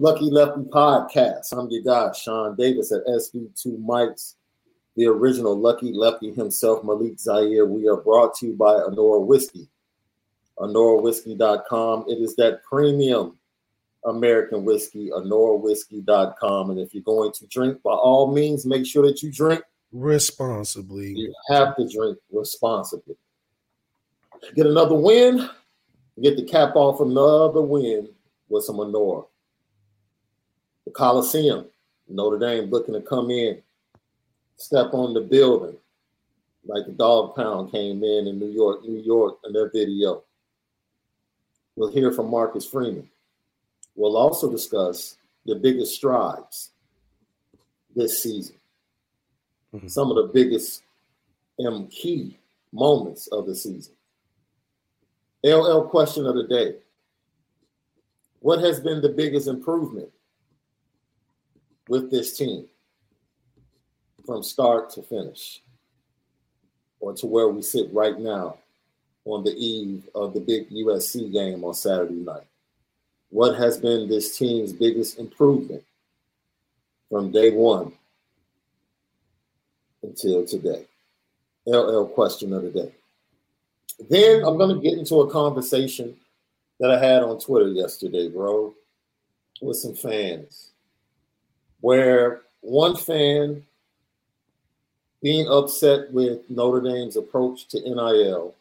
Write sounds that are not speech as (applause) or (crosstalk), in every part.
Lucky Lefty Podcast. I'm your guy, Sean Davis at SV2 Mics, the original Lucky Lefty himself, Malik Zaire. We are brought to you by Anora Whiskey, AnoraWhiskey.com. It is that premium American whiskey, AnoraWhiskey.com. And if you're going to drink, by all means, make sure that you drink responsibly. You have to drink responsibly. Get another win, get the cap off another win with some Anora. The Coliseum, Notre Dame looking to come in, step on the building, like the dog pound came in in New York, New York in their video. We'll hear from Marcus Freeman. We'll also discuss the biggest strides this season, mm-hmm. some of the biggest and key moments of the season. LL question of the day What has been the biggest improvement with this team from start to finish, or to where we sit right now on the eve of the big USC game on Saturday night? What has been this team's biggest improvement from day one until today? LL question of the day. Then I'm going to get into a conversation that I had on Twitter yesterday, bro, with some fans, where one fan being upset with Notre Dame's approach to NIL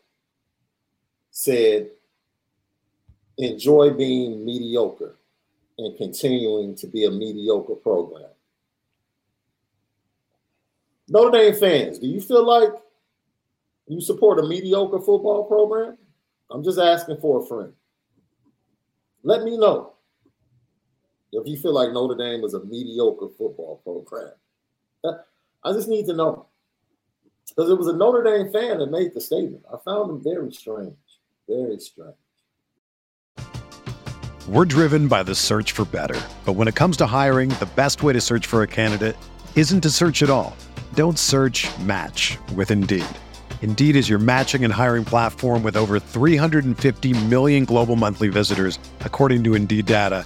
said, enjoy being mediocre and continuing to be a mediocre program. Notre Dame fans, do you feel like you support a mediocre football program? I'm just asking for a friend. Let me know if you feel like Notre Dame is a mediocre football program. (laughs) I just need to know. Because it was a Notre Dame fan that made the statement. I found him very strange. Very strange. We're driven by the search for better. But when it comes to hiring, the best way to search for a candidate isn't to search at all. Don't search match with Indeed. Indeed is your matching and hiring platform with over 350 million global monthly visitors, according to Indeed data,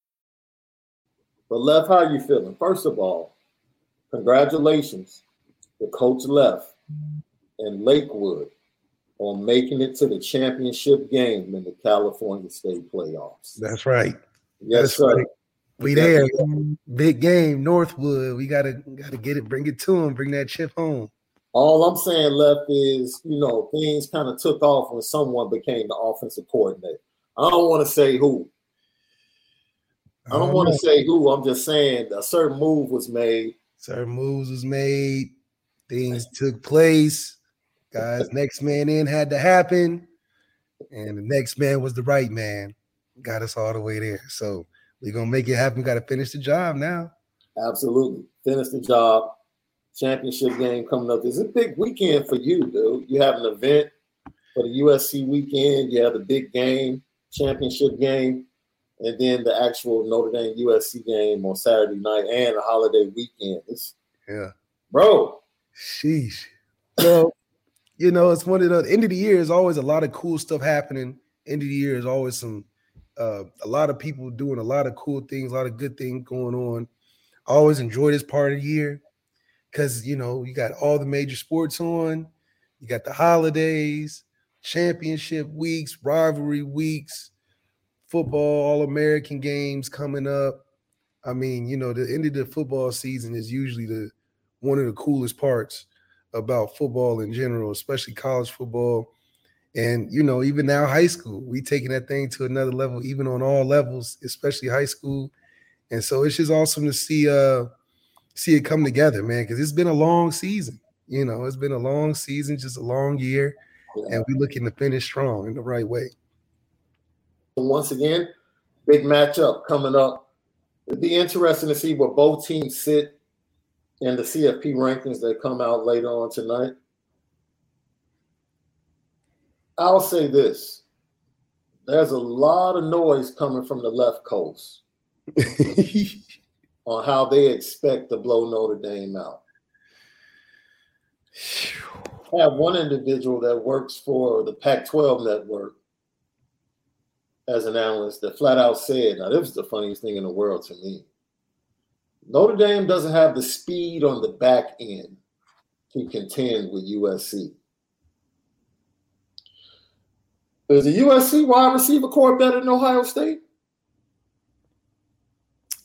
But Left, how you feeling? First of all, congratulations to Coach Left and Lakewood on making it to the championship game in the California State playoffs. That's right. Yes, That's sir. right. We there. Big game, Northwood. We gotta gotta get it, bring it to them, bring that chip home. All I'm saying left is, you know, things kind of took off when someone became the offensive coordinator. I don't want to say who. I don't want to uh-huh. say who. I'm just saying a certain move was made. Certain moves was made, things took place. Guys, next man in had to happen, and the next man was the right man. Got us all the way there. So we're gonna make it happen. We Got to finish the job now. Absolutely. Finish the job. Championship game coming up. It's a big weekend for you, dude. You have an event for the USC weekend. You have the big game, championship game, and then the actual Notre Dame USC game on Saturday night and a holiday weekend. It's, Yeah. bro, Sheesh. (laughs) Well, you know, it's one of the end of the year is always a lot of cool stuff happening. End of the year is always some uh a lot of people doing a lot of cool things, a lot of good things going on. I always enjoy this part of the year because you know you got all the major sports on, you got the holidays, championship weeks, rivalry weeks, football, all American games coming up. I mean, you know, the end of the football season is usually the one of the coolest parts about football in general, especially college football. And you know, even now high school, we taking that thing to another level, even on all levels, especially high school. And so it's just awesome to see uh see it come together, man, because it's been a long season. You know, it's been a long season, just a long year, and we looking to finish strong in the right way. Once again, big matchup coming up. It'd be interesting to see where both teams sit in the CFP rankings that come out later on tonight. I'll say this there's a lot of noise coming from the left coast (laughs) on how they expect to blow Notre Dame out. I have one individual that works for the Pac 12 network as an analyst that flat out said, now, this was the funniest thing in the world to me. Notre Dame doesn't have the speed on the back end to contend with USC. Is the USC wide receiver corps better than Ohio State?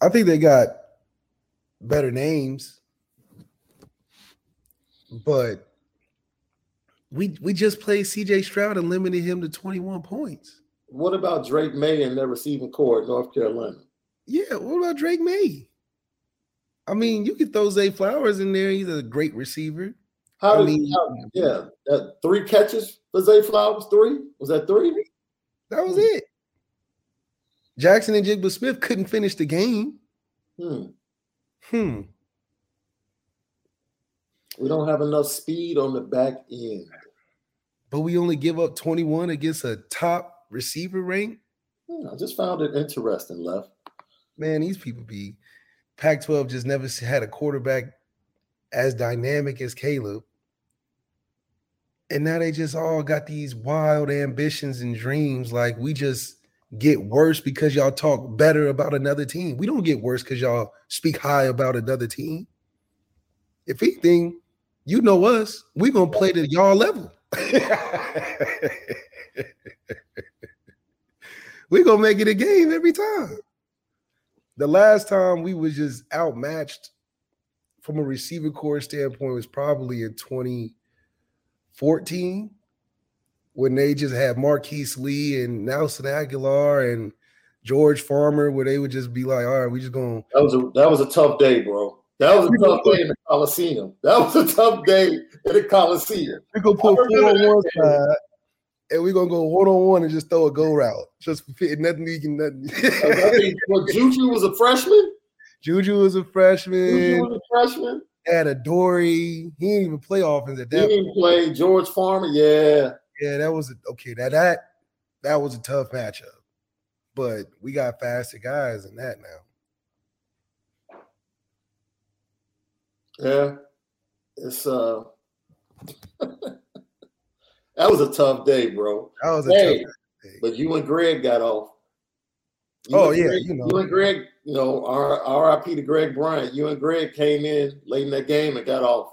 I think they got better names, but we we just played CJ Stroud and limited him to 21 points. What about Drake Maye and their receiving corps at North Carolina? Yeah, what about Drake Maye? I mean, you could throw Zay Flowers in there. He's a great receiver. How I did, mean- how- yeah, that three catches for Zay Flowers? Three? Was that three? That was it. Jaxon and Jigba Smith couldn't finish the game. Hmm. Hmm. We don't have enough speed on the back end. But we only give up 21 against a top receiver rank. I just found it interesting, Left. Man, these people be Pac 12 just never had a quarterback as dynamic as Caleb. And now they just all got these wild ambitions and dreams. Like we just get worse because y'all talk better about another team. We don't get worse because y'all speak high about another team. If anything, you know us, we're gonna play to y'all level. (laughs) we're gonna make it a game every time. The last time we was just outmatched from a receiver corps standpoint was probably in 2014 when they just had Marquise Lee and Nelson Agholor and George Farmer, where they would just be like, all right, we just gonna That was a that was a tough day, bro. That was a tough day in the Coliseum. That was a tough day in the Coliseum. we gonna put four on one side and we're gonna go one on one and just throw a go route. Just nothing you can nothing. (laughs) Well, Juju was a freshman. Juju was a freshman. Juju was a freshman. Had Adoree'. He didn't even play offense at that. He didn't play George Farmer. Yeah. Yeah, that was a, okay. That that that was a tough matchup, but we got faster guys than that now. Yeah. It's uh (laughs) that was a tough day, bro. That was a Hey, tough. day. But you and Greg got off. You Oh, yeah, Greg- you know. You and Greg, you know, RIP to Greg Bryant. You and Greg came in late in that game and got off.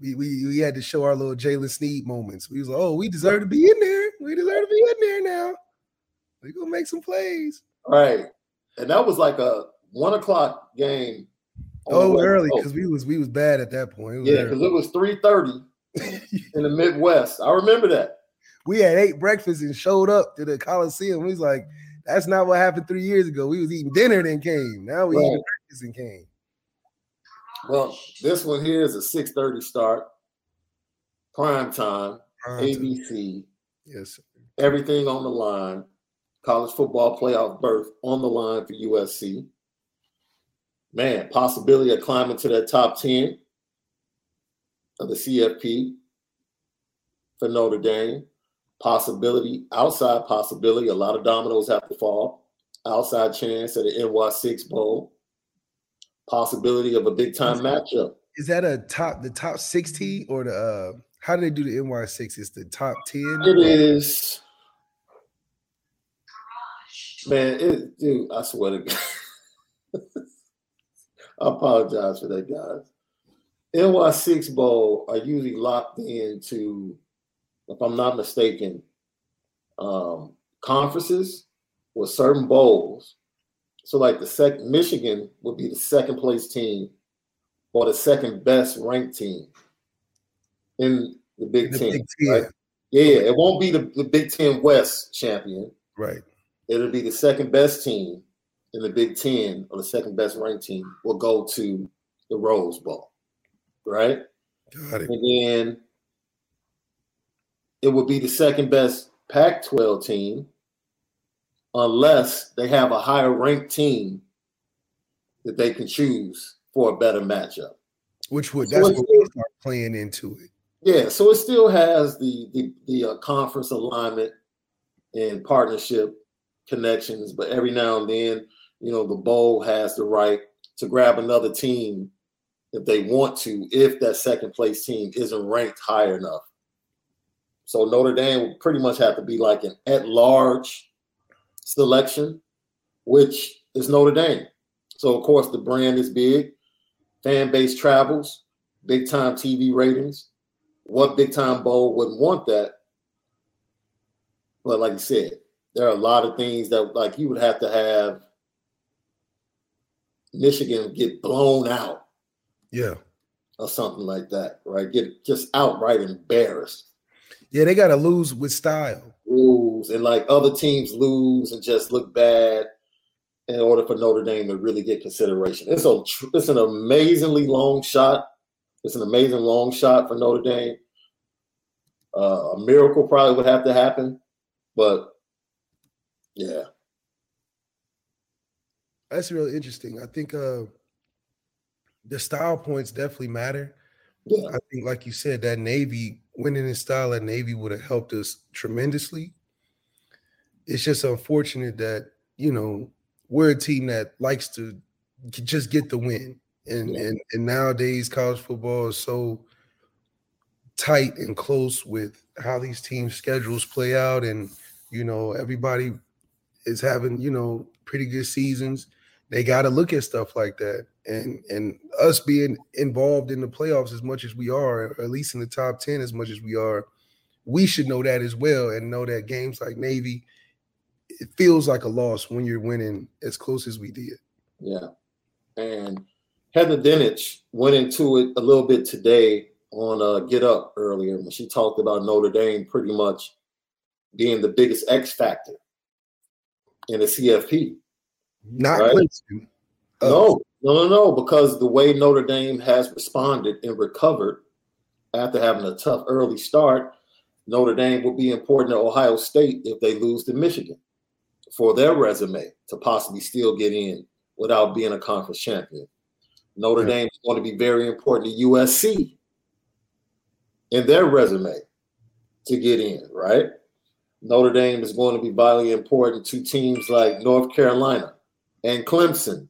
We, we we had to show our little Jalen Sneed moments. We was like, oh, we deserve to be in there. We deserve to be in there now. We gonna make some plays. Right. And that was like a one o'clock game. Oh, early because we was we was bad at that point. Yeah, because it was 3:30 in the Midwest. I remember that. we had ate breakfast and showed up to the Coliseum. We was like, that's not what happened three years ago. We was eating dinner then came. Now we eating Right. breakfast and came. Well, this one here is a 6:30 start, prime time, Um, ABC, yes. everything on the line. College football playoff berth on the line for USC. Man, possibility of climbing to that top 10 of the CFP for Notre Dame. Possibility, outside possibility, a lot of dominoes have to fall. Outside chance at the NY6 Bowl. Possibility of a big time matchup. Is that a top the top 60 or the uh how do they do the NY6? It's the top 10. It is. Man, it, dude, I swear to God. (laughs) I apologize for that, guys. NY6 Bowl are usually locked into, if I'm not mistaken, um, conferences with certain bowls. So, like the second, Michigan would be the second place team or the second best ranked team in the Big The Ten. Big Ten. right? Yeah, it won't be the, the Big Ten West champion. Right. It'll be the second best team in the Big Ten or the second best ranked team will go to the Rose Bowl, right? Got it. And then it would be the second best Pac 12 team unless they have a higher ranked team that they can choose for a better matchup. Which would So that's what we start playing into it. Yeah, so it still has the the, the uh, conference alignment and partnership connections, but every now and then, you know, the bowl has the right to grab another team if they want to, if that second place team isn't ranked high enough. So Notre Dame would pretty much have to be like an at large selection, which is Notre Dame. So of course the brand is big, fan base travels, big time TV ratings. What big time bowl wouldn't want that? But like you said, there are a lot of things that like you would have to have Michigan get blown out Yeah. or something like that, right? Get just outright embarrassed. Yeah, they gotta lose with style. Lose and like other teams lose and just look bad in order for Notre Dame to really get consideration. It's a it's an amazingly long shot. It's an amazing long shot for Notre Dame. Uh, a miracle probably would have to happen, but yeah, That's really interesting. I think uh the style points definitely matter. yeah, I think, like you said, that Navy winning in style at Navy would have helped us tremendously. It's just unfortunate that you know we're a team that likes to just get the win, and Yeah. and and nowadays college football is so tight and close with how these team schedules play out, and you know everybody is having you know pretty good seasons. They got to look at stuff like that, and and us being involved in the playoffs as much as we are, or at least in the top ten as much as we are, we should know that as well, and know that games like Navy, it feels like a loss when you're winning as close as we did. yeah. And Heather Dinich went into it a little bit today on uh, Get Up earlier when she talked about Notre Dame pretty much being the biggest X factor in the CFP. Not Right. Clemson. Uh, No, no, no, no, because the way Notre Dame has responded and recovered after having a tough early start, Notre Dame will be important to Ohio State if they lose to Michigan for their resume to possibly still get in without being a conference champion. Notre yeah. Dame is going to be very important to USC in their resume to get in, right? Notre Dame is going to be vitally important to teams like North Carolina and Clemson.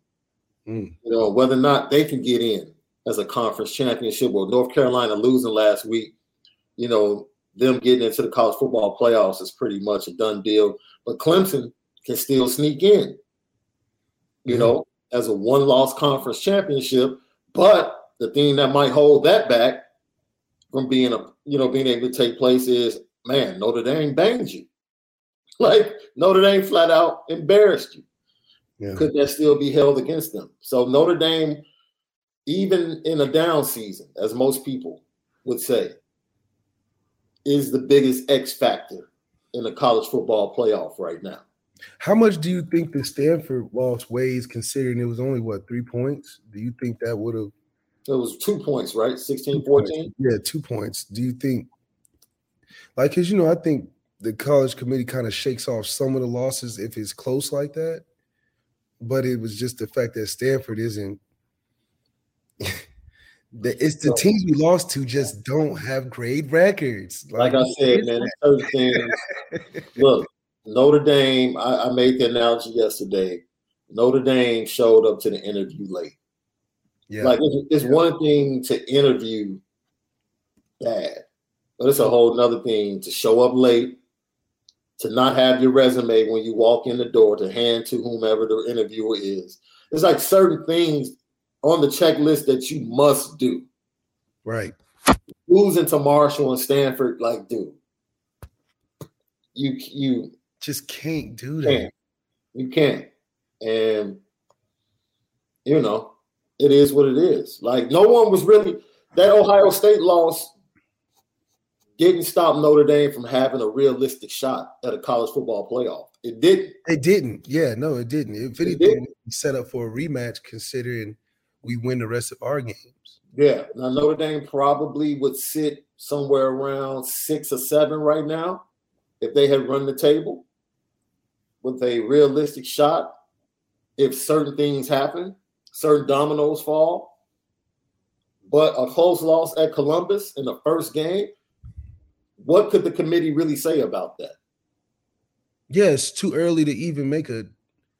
Mm. You know, whether or not they can get in as a conference championship. Well, North Carolina losing last week, you know, them getting into the college football playoffs is pretty much a done deal. But Clemson can still sneak in, you mm know, as a one loss conference championship. But the thing that might hold that back from being a you know being able to take place is man, Notre Dame banged you. (laughs) Like Notre Dame flat out embarrassed you. Yeah. Could that still be held against them? So Notre Dame, even in a down season, as most people would say, is the biggest X factor in the college football playoff right now. How much do you think the Stanford loss weighs considering it was only what three points? Do you think that would have it was two points, right? 16, 14? Yeah, two points. Do you think like because you know, I think the college committee kind of shakes off some of the losses if it's close like that. But it was just the fact that Stanford isn't (laughs) it's the teams we lost to just don't have great records. Like, like I said, man, things. look, Notre Dame. I, I, made the analogy yesterday. Notre Dame showed up to the interview late. Yeah, like it's, it's yeah. one thing to interview bad, but it's a whole other thing to show up late, to not have your resume when you walk in the door, to hand to whomever the interviewer is. It's like certain things on the checklist that you must do. Right. Losing to Marshall and Stanford, like, dude, you you just can't do that. Can't. You can't. And you know, it is what it is. Like no one was really that Ohio State loss didn't stop Notre Dame from having a realistic shot at a college football playoff. It didn't. It didn't. Yeah, no, it didn't. If anything, set up for a rematch considering we win the rest of our games. Yeah. Now Notre Dame probably would sit somewhere around six or seven right now if they had run the table with a realistic shot. If certain things happen, certain dominoes fall. But a close loss at Columbus in the first game, what could the committee really say about that? Yeah, it's too early to even make a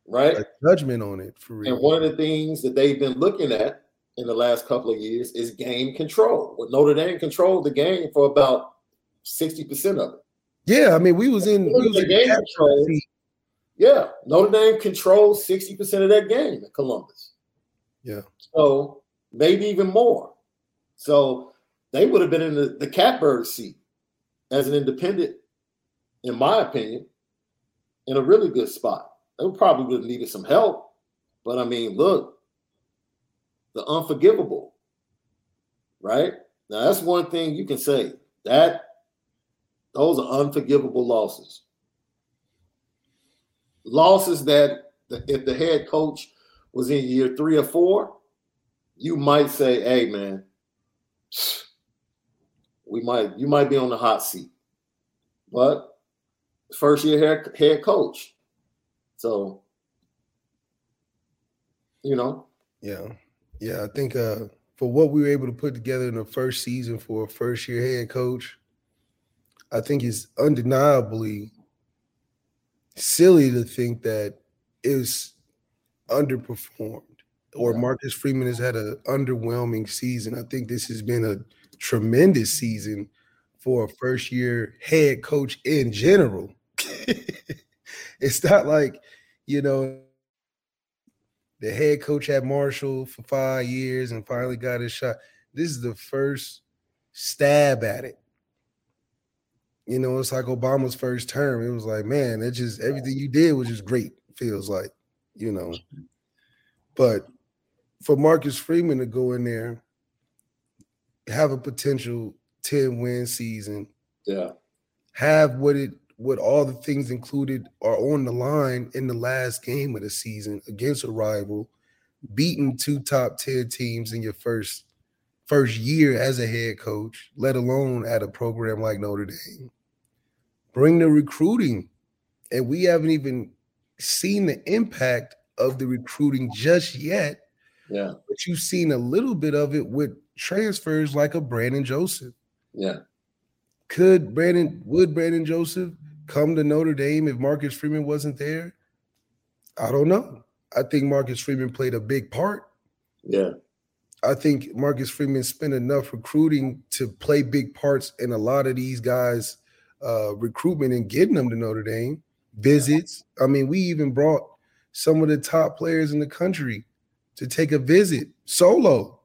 right a judgment on it for real. And one of the things that they've been looking at in the last couple of years is game control. With Notre Dame controlled the game for about 60% of it. Yeah, I mean, we was in, we was in game control. Yeah, Notre Dame controlled 60% of that game at Columbus. Yeah. So maybe even more. So they would have been in the, the catbird seat as an independent, in my opinion, in a really good spot. They probably would have needed some help. But I mean, look, the unforgivable, right? Now that's one thing you can say. That those are unforgivable losses. Losses that if the head coach was in year three or four, you might say, hey man, we might you might be on the hot seat. But first year head, head coach, so, you know. Yeah. Yeah. I think uh for what we were able to put together in the first season for a first year head coach, I think it's undeniably silly to think that it was underperformed or. Marcus Freeman has had an underwhelming season. I think this has been a tremendous season for a first year head coach in general. (laughs) it's not like you know, the head coach at Marshall for five years and finally got his shot. This is the first stab at it. You know, it's like Obama's first term. It was like, man, it just everything you did was just great, feels like, you know. But for Marcus Freeman to go in there, have a potential 10 win season, yeah, have what it what all the things included are on the line in the last game of the season against a rival, beating two top 10 teams in your first first year as a head coach, let alone at a program like Notre Dame. bring the recruiting. And we haven't even seen the impact of the recruiting just yet. Yeah. But you've seen a little bit of it with transfers like a Brandon Joseph. Yeah. Could Brandon would Brandon Joseph come to Notre Dame if Marcus Freeman wasn't there? I don't know. I think Marcus Freeman played a big part. Yeah. I think Marcus Freeman spent enough recruiting to play big parts in a lot of these guys' uh, recruitment and getting them to Notre Dame visits. I mean, we even brought some of the top players in the country to take a visit solo,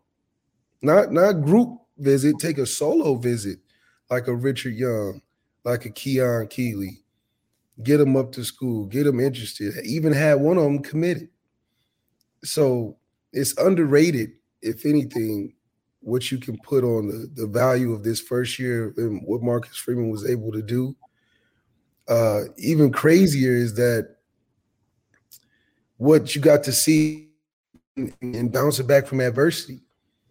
not not group visit. Take a solo visit, like a Richard Young, like a Keon Keeley. Get them up to school, get them interested. Even had one of them committed. So it's underrated if anything, what you can put on the, the value of this first year and what Marcus Freeman was able to do. Uh, even crazier is that what you got to see and bouncing back from adversity.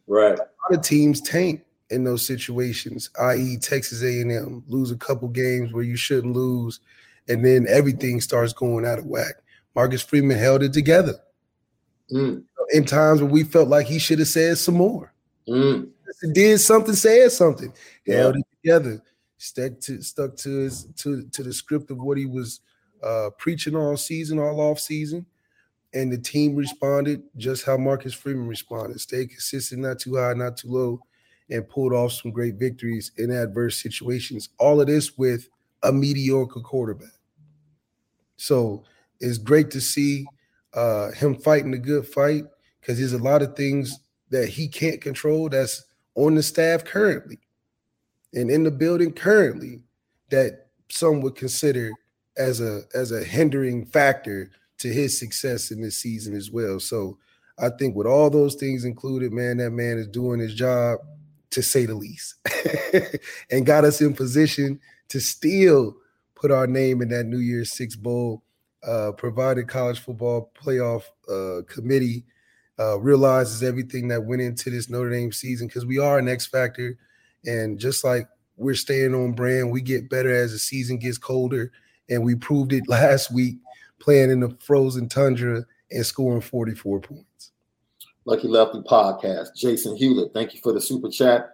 Right. A lot of teams tank in those situations, i.e., Texas A&M lose a couple games where you shouldn't lose, and then everything starts going out of whack. Marcus Freeman held it together. Mm in times when we felt like he should have said some more. Mm. Did something, said something, yeah. held it together, stuck to stuck to his to to the script of what he was uh, preaching all season, all off season, and the team responded just how Marcus Freeman responded. Stayed consistent, not too high, not too low, and pulled off some great victories in adverse situations. All of this with a mediocre quarterback. So it's great to see uh, him fighting a good fight because there's a lot of things that he can't control that's on the staff currently and in the building currently that some would consider as a as a hindering factor to his success in this season as well. So I think with all those things included, man, that man is doing his job to say the least, (laughs) and got us in position to still put our name in that New Year's Six Bowl. Uh, provided college football playoff uh, committee uh, realizes everything that went into this Notre Dame season because we are an X factor, and just like we're staying on brand, we get better as the season gets colder, and we proved it (laughs) last week playing in the frozen tundra and scoring 44 points. Lucky Lefty podcast, Jason Hewlett. Thank you for the super chat.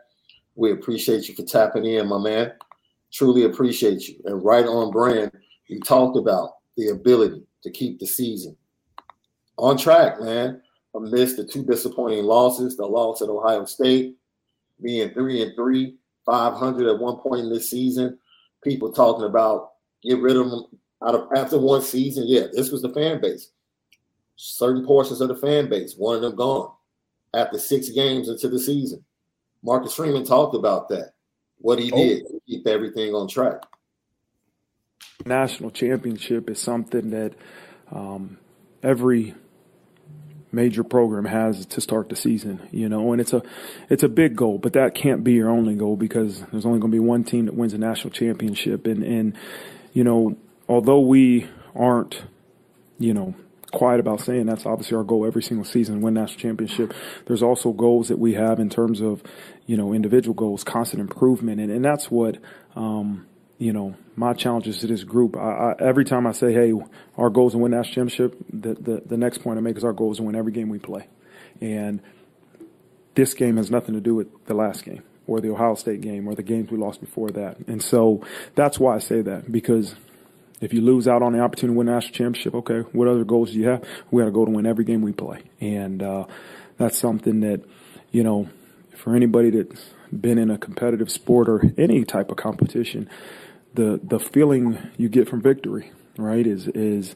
We appreciate you for tapping in, my man. Truly appreciate you. And right on brand, you talked about the ability to keep the season on track, man amidst the two disappointing losses, the loss at Ohio State, being three and three, 500 at one point in this season. People talking about get rid of them out of after one season. Yeah, this was the fan base. Certain portions of the fan base, one of them gone after six games into the season. Marcus Freeman talked about that. What he oh. did to keep everything on track. National championship is something that um, every major program has to start the season, you know, and it's a it's a big goal, but that can't be your only goal because there's only going to be one team that wins a national championship, and and you know, although we aren't, you know, quiet about saying that's obviously our goal every single season win national championship there's also goals that we have in terms of you know individual goals constant improvement and, and that's what um, you know, my challenges to this group. I, I, every time I say, "Hey, our goal is to win national championship," the, the the next point I make is our goal is to win every game we play, and this game has nothing to do with the last game or the Ohio State game or the games we lost before that. And so that's why I say that because if you lose out on the opportunity to win a national championship, okay, what other goals do you have? We got to go to win every game we play, and uh, that's something that you know for anybody that's been in a competitive sport or any type of competition the the feeling you get from victory, right, is is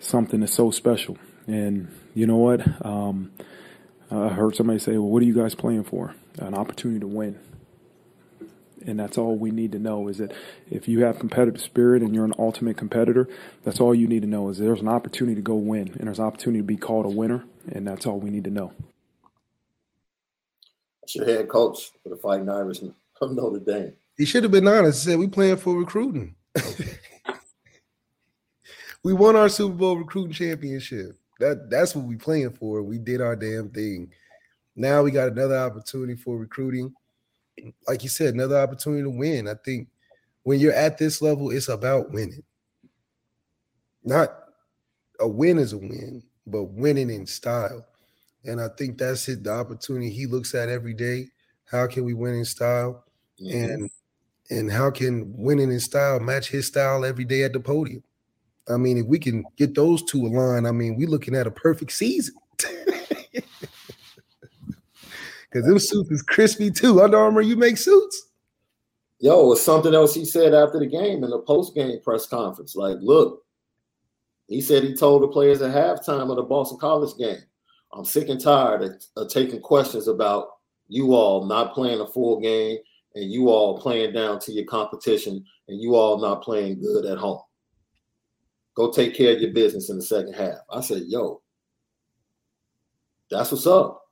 something that's so special. And you know what? Um, I heard somebody say, "Well, what are you guys playing for? An opportunity to win." And that's all we need to know is that if you have competitive spirit and you're an ultimate competitor, that's all you need to know is there's an opportunity to go win and there's an opportunity to be called a winner, and that's all we need to know. That's your head coach for the Fighting Irish of Notre Dame. He should have been honest. He said we playing for recruiting. (laughs) we won our Super Bowl recruiting championship. That that's what we playing for. We did our damn thing. Now we got another opportunity for recruiting. Like you said, another opportunity to win. I think when you're at this level, it's about winning. Not a win is a win, but winning in style. And I think that's it, the opportunity he looks at every day. How can we win in style? Mm-hmm. And and how can winning in style match his style every day at the podium? I mean, if we can get those two aligned, I mean, we're looking at a perfect season. Because them suits is crispy too. Under Armour, you make suits. Yo, it's something else he said after the game in the post-game press conference. Like, look, he said he told the players at halftime of the Boston College game, I'm sick and tired of, of taking questions about you all not playing a full game and you all playing down to your competition and you all not playing good at home. Go take care of your business in the second half. I said, yo, that's what's up.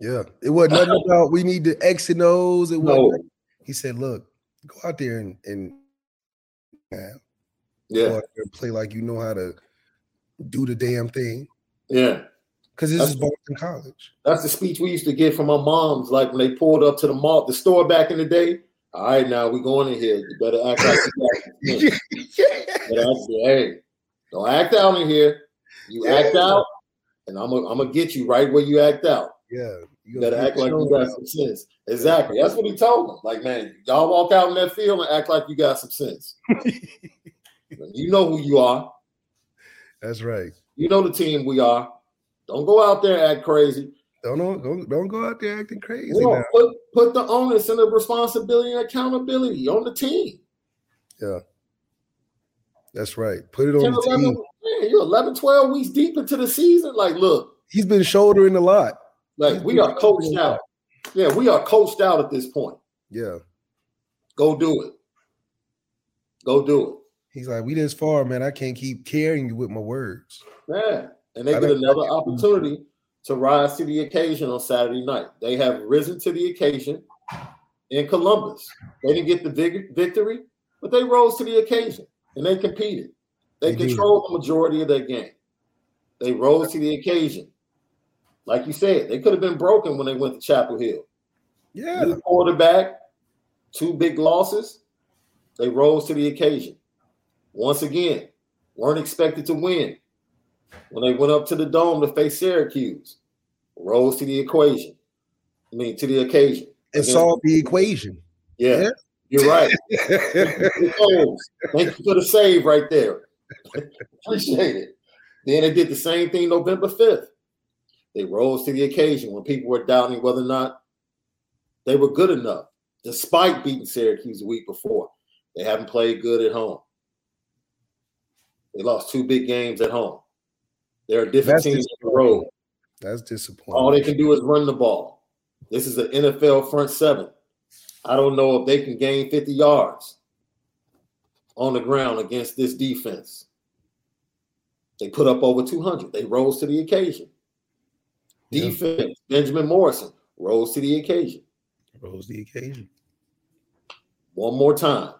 Yeah. It wasn't nothing (laughs) about we need the X and O's. It no. was he said, look, go out there and, and yeah, and play like you know how to do the damn thing. Yeah. Because this that's, is Boston College. That's the speech we used to get from our moms, like when they pulled up to the mall, the store back in the day. All right, now we going in here. You better act like you yeah. (laughs) Hey, don't act out in here. You yeah. act out, and I'm gonna I'm gonna get you right where you act out. Yeah, you, gotta act like you got some sense. Exactly. That's what he told them. Like, man, y'all walk out in that field and act like you got some sense. (laughs) you know who you are. That's right. You know the team we are. Don't go out there and act crazy. Don't don't, don't go out there acting crazy. put put the onus and the responsibility and accountability on the team. Yeah. That's right. Put it on 10, the 11, team. Man, you're 11, 12 weeks deep into the season. Like, look. He's been shouldering a lot. Like, we are coached out. Yeah, we are coached out at this point. Yeah. Go do it. Go do it. He's like, we this far, man. I can't keep carrying you with my words. Yeah. And they get another opportunity to rise to the occasion on Saturday night. They have risen to the occasion in Columbus. They didn't get the victory, but they rose to the occasion and they competed. They, they controlled did. the majority of their game. They rose to the occasion. Like you said, they could have been broken when they went to Chapel Hill. Yeah. New quarterback, two big losses. They rose to the occasion. Once again, weren't expected to win. When they went up to the dome to face Syracuse, rose to the equation. I mean, to the occasion. And solved the equation. Yeah, yeah. you're right. (laughs) Thank you for the save right there. (laughs) Appreciate it. Then they did the same thing November 5th. They rose to the occasion when people were doubting whether or not they were good enough, despite beating Syracuse a week before. They haven't played good at home. They lost two big games at home. They're a different That's team on the road. That's disappointing. All they can do is run the ball. This is an NFL front seven. I don't know if they can gain 50 yards on the ground against this defense. They put up over 200. They rose to the occasion. Defense, Benjamin Morrison rose to the occasion. Rose the occasion. One more time.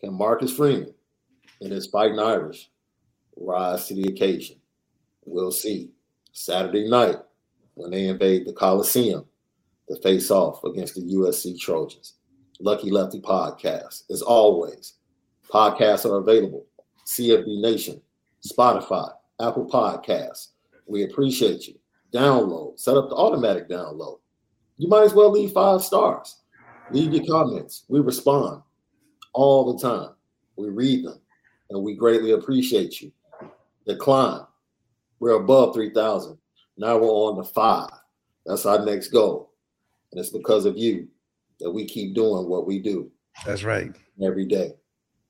Can Marcus Freeman and his fighting Irish rise to the occasion? We'll see. Saturday night when they invade the Coliseum to face off against the USC Trojans. Lucky Lefty Podcast. As always, podcasts are available. CFB Nation, Spotify, Apple Podcasts. We appreciate you. Download, set up the automatic download. You might as well leave five stars. Leave your comments. We respond all the time. We read them and we greatly appreciate you. Decline we're above 3,000. Now we're on the five. That's our next goal. And it's because of you that we keep doing what we do. That's right. Every day.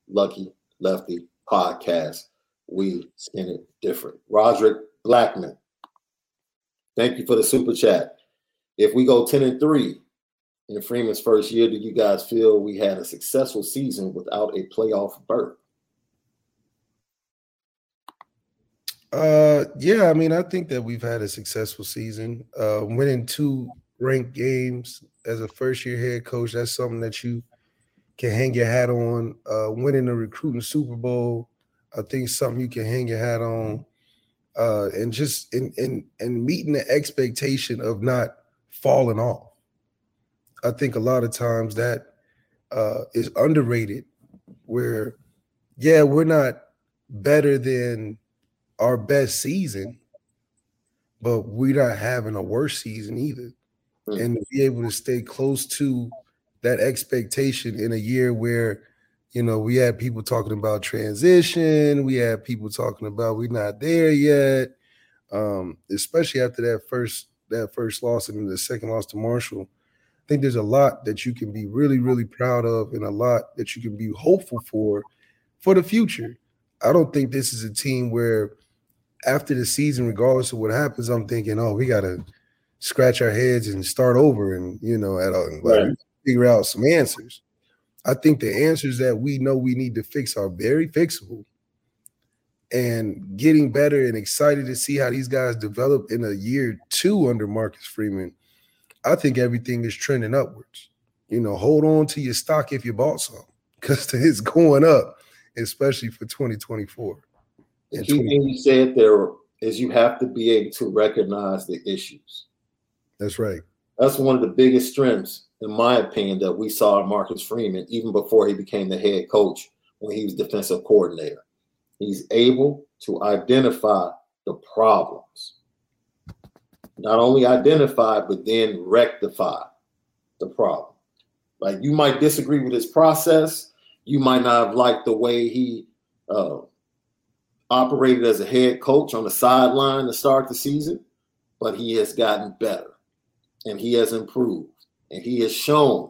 Lucky Lefty podcast. We spin it different. Roderick Blackman. Thank you for the super chat. If we go 10 and 3 in Freeman's first year, do you guys feel we had a successful season without a playoff berth? Uh, yeah, I mean, I think that we've had a successful season. Uh, winning two ranked games as a first year head coach, that's something that you can hang your hat on. Uh, winning the recruiting Super Bowl, I think something you can hang your hat on. Uh, and just in in and meeting the expectation of not falling off. I think a lot of times that uh, is underrated where, yeah, we're not better than our best season, but we're not having a worse season either. Mm-hmm. And to be able to stay close to that expectation in a year where, you know, we had people talking about transition, we had people talking about we're not there yet. Um, especially after that first that first loss and then the second loss to Marshall. I think there's a lot that you can be really, really proud of and a lot that you can be hopeful for for the future. I don't think this is a team where after the season, regardless of what happens, I'm thinking, oh, we gotta scratch our heads and start over and you know, at a, like, right. figure out some answers. I think the answers that we know we need to fix are very fixable. And getting better and excited to see how these guys develop in a year two under Marcus Freeman. I think everything is trending upwards. You know, hold on to your stock if you bought some because (laughs) it's going up, especially for 2024. The key thing you said there is you have to be able to recognize the issues. That's right. That's one of the biggest strengths, in my opinion, that we saw Marcus Freeman, even before he became the head coach when he was defensive coordinator. He's able to identify the problems. Not only identify, but then rectify the problem. Like you might disagree with his process. You might not have liked the way he uh, operated as a head coach on the sideline to start the season, but he has gotten better and he has improved and he has shown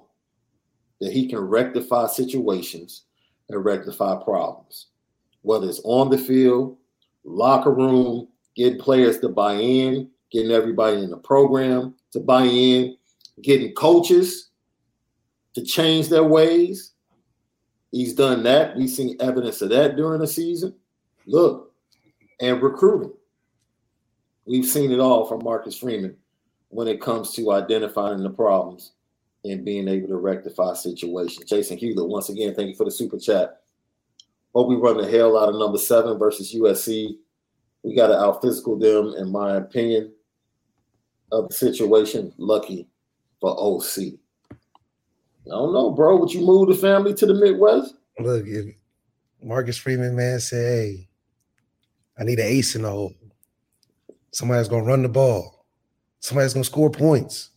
that he can rectify situations and rectify problems, whether it's on the field, locker room, getting players to buy in, getting everybody in the program to buy in, getting coaches to change their ways. He's done that. We've seen evidence of that during the season. Look, and recruiting. We've seen it all from Marcus Freeman when it comes to identifying the problems and being able to rectify situations. Jason Hewlett, once again, thank you for the super chat. Hope we run the hell out of number seven versus USC. We got to out physical them, in my opinion, of the situation. Lucky for OC. I don't know, bro. Would you move the family to the Midwest? Look, if Marcus Freeman, man, say, hey, I need an ace in the hole. Somebody's gonna run the ball. Somebody's gonna score points.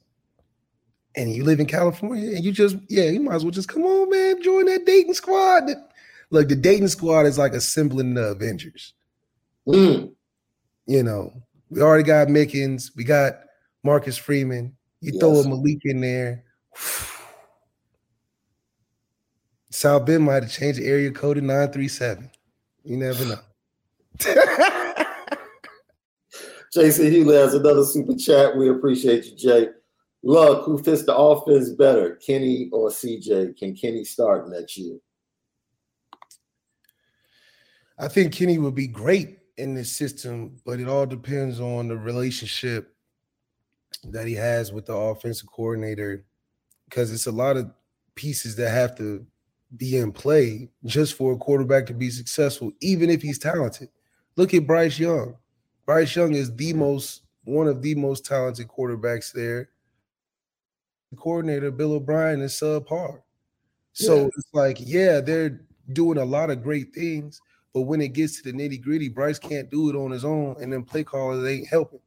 And you live in California and you just, yeah, you might as well just come on, man, join that Dayton squad. Look, the Dayton squad is like assembling the Avengers. Mm. You know, we already got Mickens, we got Marcus Freeman. You yes. throw a Malik in there. South Bend might have changed the area code to 937. You never know. (laughs) Jason Hewlett has another super chat. We appreciate you, Jay. Look, who fits the offense better, Kenny or CJ? Can Kenny start next year? I think Kenny would be great in this system, but it all depends on the relationship that he has with the offensive coordinator because it's a lot of pieces that have to be in play just for a quarterback to be successful, even if he's talented. Look at Bryce Young. Bryce Young is the most one of the most talented quarterbacks there. The coordinator, Bill O'Brien, is subpar. So yeah. it's like, yeah, they're doing a lot of great things, but when it gets to the nitty gritty, Bryce can't do it on his own, and then play callers ain't helping.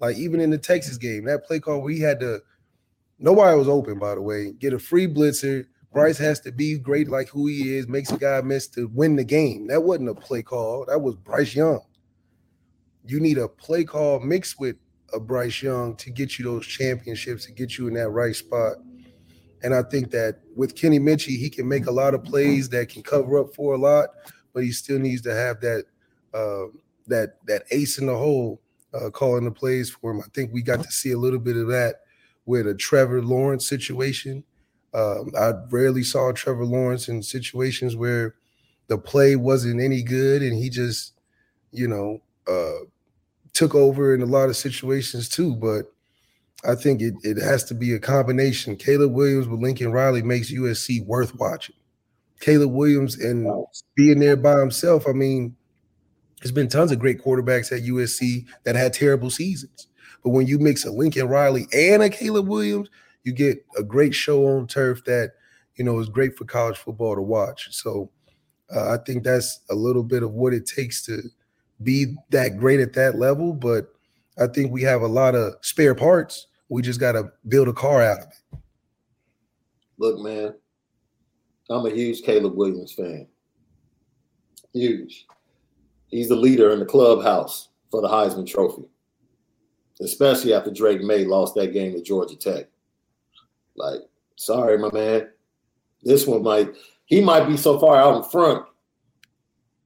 Like even in the Texas game, that play call where he had to, nobody was open, by the way, get a free blitzer Bryce has to be great like who he is, makes a guy miss to win the game. That wasn't a play call. That was Bryce Young. You need a play call mixed with a Bryce Young to get you those championships, to get you in that right spot. And I think that with Kenny Minchey, he can make a lot of plays that can cover up for a lot, but he still needs to have that uh, that that ace in the hole uh, calling the plays for him. I think we got to see a little bit of that with a Trevor Lawrence situation um, I rarely saw Trevor Lawrence in situations where the play wasn't any good and he just, you know, uh, took over in a lot of situations too. But I think it, it has to be a combination. Caleb Williams with Lincoln Riley makes USC worth watching. Caleb Williams and being there by himself, I mean, there's been tons of great quarterbacks at USC that had terrible seasons. But when you mix a Lincoln Riley and a Caleb Williams, you get a great show on turf that you know, is great for college football to watch. So uh, I think that's a little bit of what it takes to be that great at that level. But I think we have a lot of spare parts. We just got to build a car out of it. Look, man, I'm a huge Caleb Williams fan. Huge. He's the leader in the clubhouse for the Heisman Trophy, especially after Drake Maye lost that game to Georgia Tech. Like, sorry, my man. This one might, he might be so far out in front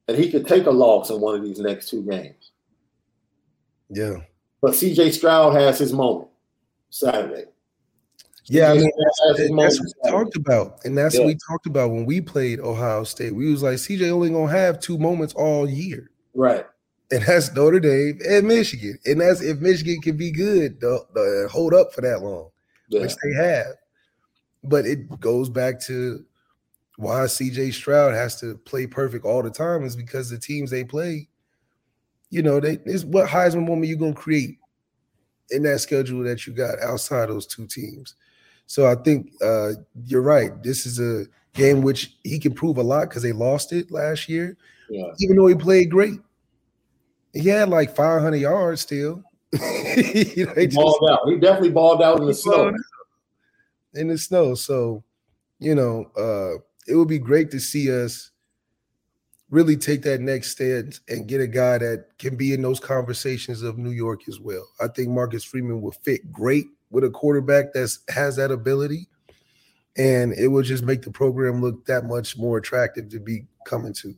that he could take a loss in one of these next two games. Yeah. But CJ Stroud has his moment Saturday. Yeah, I mean, that's, that's what we talked about, and that's yeah. what we talked about when we played Ohio State. We was like, CJ only gonna have two moments all year, right? And that's Notre Dame and Michigan, and that's if Michigan can be good, the, the hold up for that long, yeah. which they have. But it goes back to why CJ Stroud has to play perfect all the time is because the teams they play, you know, they is what Heisman moment you're gonna create in that schedule that you got outside those two teams. So I think uh, you're right. This is a game which he can prove a lot because they lost it last year. Yeah. Even though he played great, he had like 500 yards still. (laughs) you know, he balled just, out. He definitely balled out in the snow. In the snow. So, you know, uh, it would be great to see us really take that next step and get a guy that can be in those conversations of New York as well. I think Marcus Freeman will fit great with a quarterback that has that ability, and it will just make the program look that much more attractive to be coming to.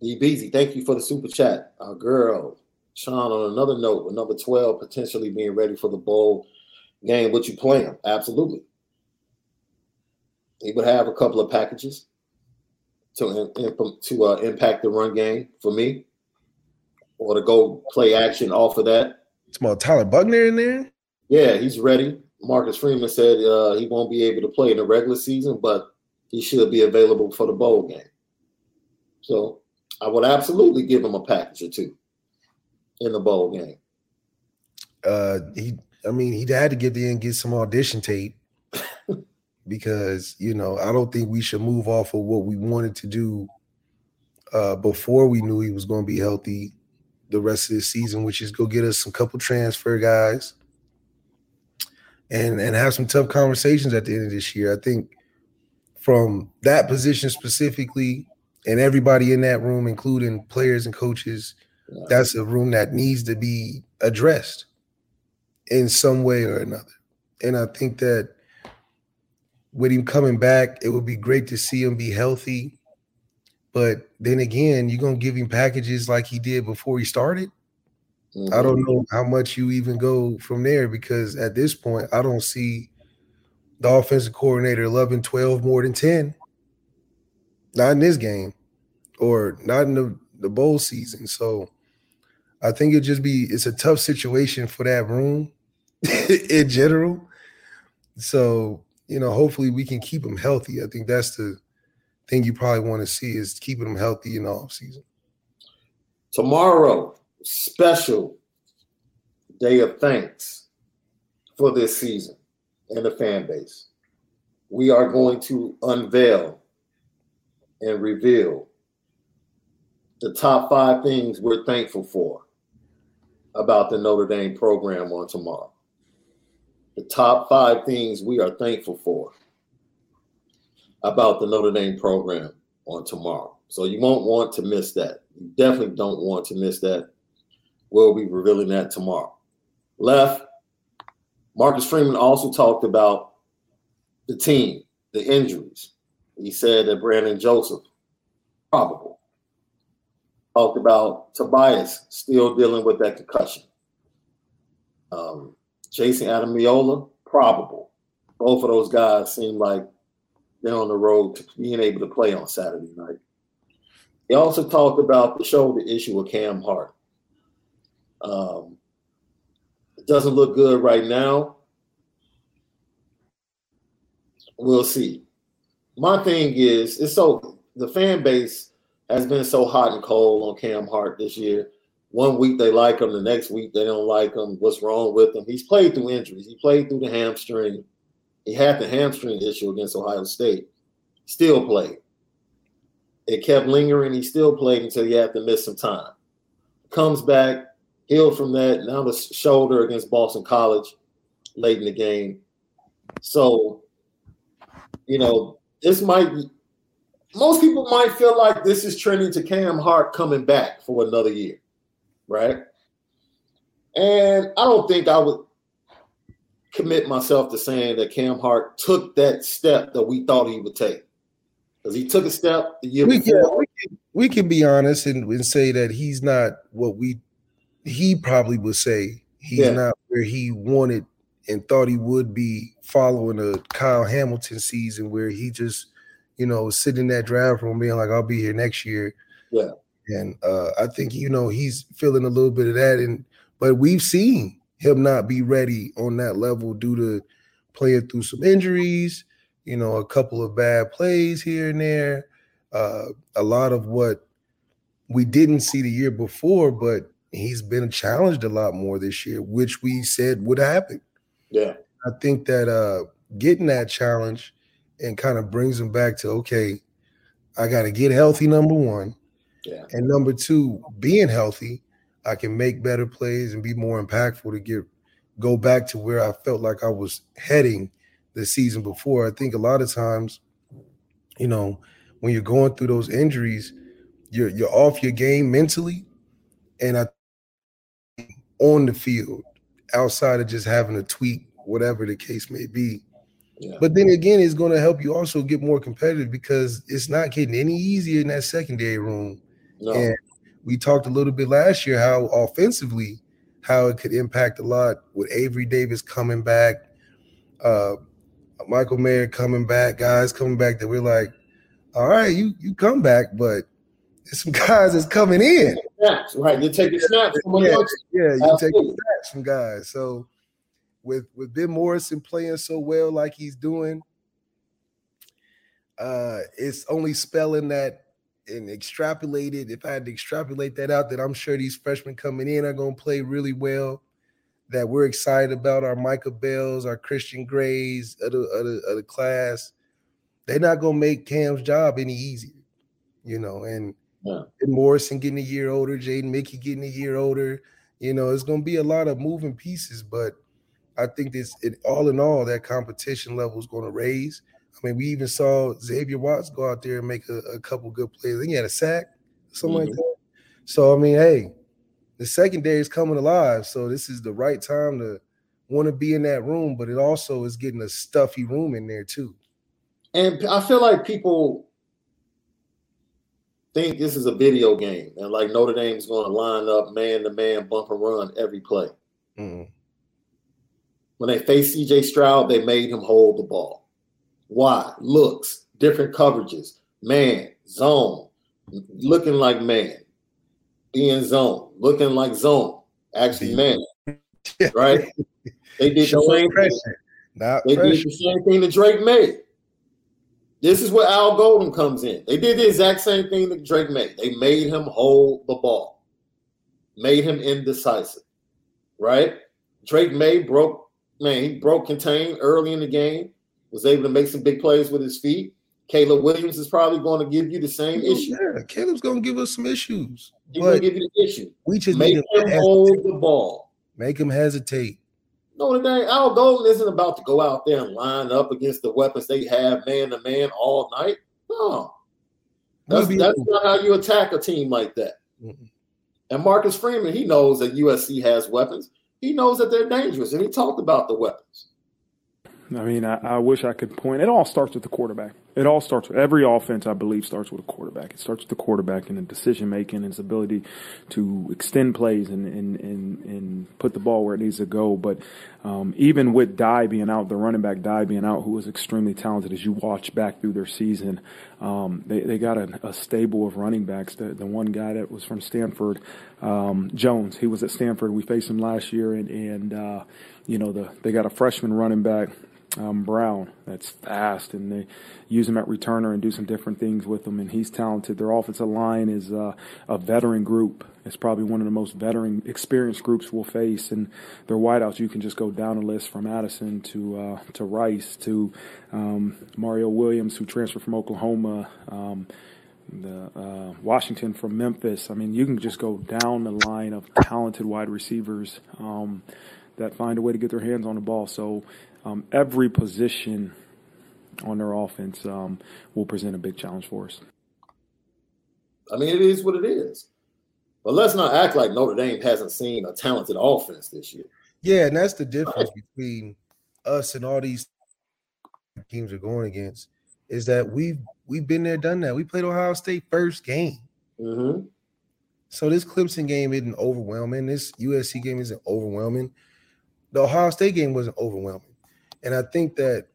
E Beasy, thank you for the super chat. Our girl, Sean, on another note, with number 12 potentially being ready for the bowl game, what you plan? Absolutely. He would have a couple of packages to, to uh, impact the run game for me or to go play action off of that. It's Small Tyler Buchner in there. Yeah, he's ready. Marcus Freeman said uh, he won't be able to play in the regular season, but he should be available for the bowl game. So I would absolutely give him a package or two in the bowl game. Uh, he, I mean, he had to get in and get some audition tape (laughs) because you know I don't think we should move off of what we wanted to do uh, before we knew he was going to be healthy the rest of the season, which is go get us some couple transfer guys and and have some tough conversations at the end of this year. I think from that position specifically, and everybody in that room, including players and coaches, that's a room that needs to be addressed in some way or another. And I think that with him coming back, it would be great to see him be healthy but then again, you're gonna give him packages like he did before he started. Mm-hmm. I don't know how much you even go from there because at this point, I don't see the offensive coordinator loving 12 more than 10. Not in this game or not in the, the bowl season. So I think it just be it's a tough situation for that room (laughs) in general. So, you know, hopefully we can keep him healthy. I think that's the thing you probably want to see is keeping them healthy in the off season. Tomorrow, special day of thanks for this season and the fan base. We are going to unveil and reveal the top five things we're thankful for about the Notre Dame program on tomorrow. The top five things we are thankful for about the Notre Dame program on tomorrow. So you won't want to miss that. You definitely don't want to miss that. We'll be revealing that tomorrow. Left, Marcus Freeman also talked about the team, the injuries. He said that Brandon Joseph, probable. Talked about Tobias still dealing with that concussion. Um, Jayson Ademilola, probable. Both of those guys seem like they're on the road to being able to play on Saturday night. He also talked about the shoulder issue with Cam Hart. Um, it doesn't look good right now. We'll see. My thing is, it's so the fan base has been so hot and cold on Cam Hart this year. One week they like him, the next week they don't like him. What's wrong with him? He's played through injuries. He played through the hamstring. He had the hamstring issue against Ohio State. Still played. It kept lingering. He still played until he had to miss some time. Comes back, healed from that. Now the shoulder against Boston College late in the game. So, you know, this might most people might feel like this is trending to Cam Hart coming back for another year, right? And I don't think I would commit myself to saying that Cam Hart took that step that we thought he would take. Because he took a step the year we before. Can, we, can, we can be honest and, and, say that he's not what we he probably would say he's yeah. not where he wanted and thought he would be following a Kyle Hamilton season where he just, you know, sitting in that draft room being like, I'll be here next year. Yeah. And uh, I think, you know, he's feeling a little bit of that. And but we've seen him not be ready on that level due to playing through some injuries, you know, a couple of bad plays here and there. Uh, a lot of what we didn't see the year before, but he's been challenged a lot more this year, which we said would happen. Yeah. I think that uh getting that challenge and kind of brings him back to okay, I got to get healthy number 1. Yeah. And number 2, being healthy, I can make better plays and be more impactful to get go back to where I felt like I was heading the season before. I think a lot of times, you know, when you're going through those injuries, you're you're off your game mentally, and I on the field outside of just having a tweak, whatever the case may be. Yeah. But then again, it's going to help you also get more competitive because it's not getting any easier in that secondary room. No. And we talked a little bit last year how offensively how it could impact a lot with Avery Davis coming back, uh, Michael Mayer coming back, guys coming back that we're like, all right, you you come back, but there's some (laughs) guys that's coming in. Snaps, right? You're taking snaps from yeah, else. Yeah, you're taking snaps from guys. So with with Ben Morrison playing so well like he's doing, uh, it's only spelling that and extrapolated. If I had to extrapolate that out, that I'm sure these freshmen coming in are going to play really well that we're excited about our Micah Bells, our Christian Grays of the, of the, of the class. They're not going to make Cam's job any easier, you know. And, yeah. and Morrison getting a year older, Jaden Mickey getting a year older. You know, it's going to be a lot of moving pieces, but I think this, it, all in all, that competition level is going to raise. I mean, we even saw Xavier Watts go out there and make a, a couple good plays. I think he had a sack, something mm-hmm. like that. So I mean, hey, the secondary is coming alive. So this is the right time to want to be in that room, but it also is getting a stuffy room in there too. And I feel like people think this is a video game, and like Notre Dame is going to line up man to man, bump and run every play. Mm-hmm. When they faced CJ Stroud, they made him hold the ball. Why? Looks, different coverages, man, zone, looking like man, being zone, looking like zone, actually man, right? (laughs) They did the same thing. Not they pressure. did the same thing that Drake Maye. This is where Al Golden comes in. They did the exact same thing that Drake Maye. They made him hold the ball, made him indecisive, right? Drake Maye broke, man, he broke contain early in the game, was able to make some big plays with his feet. Caleb Williams is probably going to give you the same Oh, issue. Yeah, Caleb's going to give us some issues. He's going to give you the issue. we just Make him to hold the ball. make him hesitate. No, the dang Al Golden isn't about to go out there and line up against the weapons they have man to man all night. No, that's, We'll that's not how you attack a team like that. Mhm. And Marcus Freeman, he knows that USC has weapons. He knows that they're dangerous, and he talked about the weapons. I mean, I, I wish I could point. It all starts with the quarterback. It all starts with every offense. I believe starts with a quarterback. It starts with the quarterback and the decision making and his ability to extend plays and and and, and put the ball where it needs to go. But um, even with Dye being out, the running back Dye being out, who was extremely talented, as you watch back through their season, um, they they got a, a stable of running backs. The the one guy that was from Stanford, um, Jones, he was at Stanford. We faced him last year, and and uh, you know the they got a freshman running back um, Brown that's fast, and they use him at returner and do some different things with him. And he's talented. Their offensive line is uh, a veteran group, it's probably one of the most veteran, experienced groups we'll face. And their wideouts, you can just go down the list from Addison to uh, to Rice to um, Mario Williams, who transferred from Oklahoma. Um, the uh, Washington from Memphis. I mean, you can just go down the line of talented wide receivers um, that find a way to get their hands on the ball. So um, every position on their offense um, will present a big challenge for us. I mean, it is what it is. But let's not act like Notre Dame hasn't seen a talented offense this year. Yeah, and that's the difference right. between us and all these teams are going against is that we've we've been there, done that. We played Ohio State first game. Mm-hmm. So this Clemson game isn't overwhelming. This USC game isn't overwhelming. The Ohio State game wasn't overwhelming. And I think that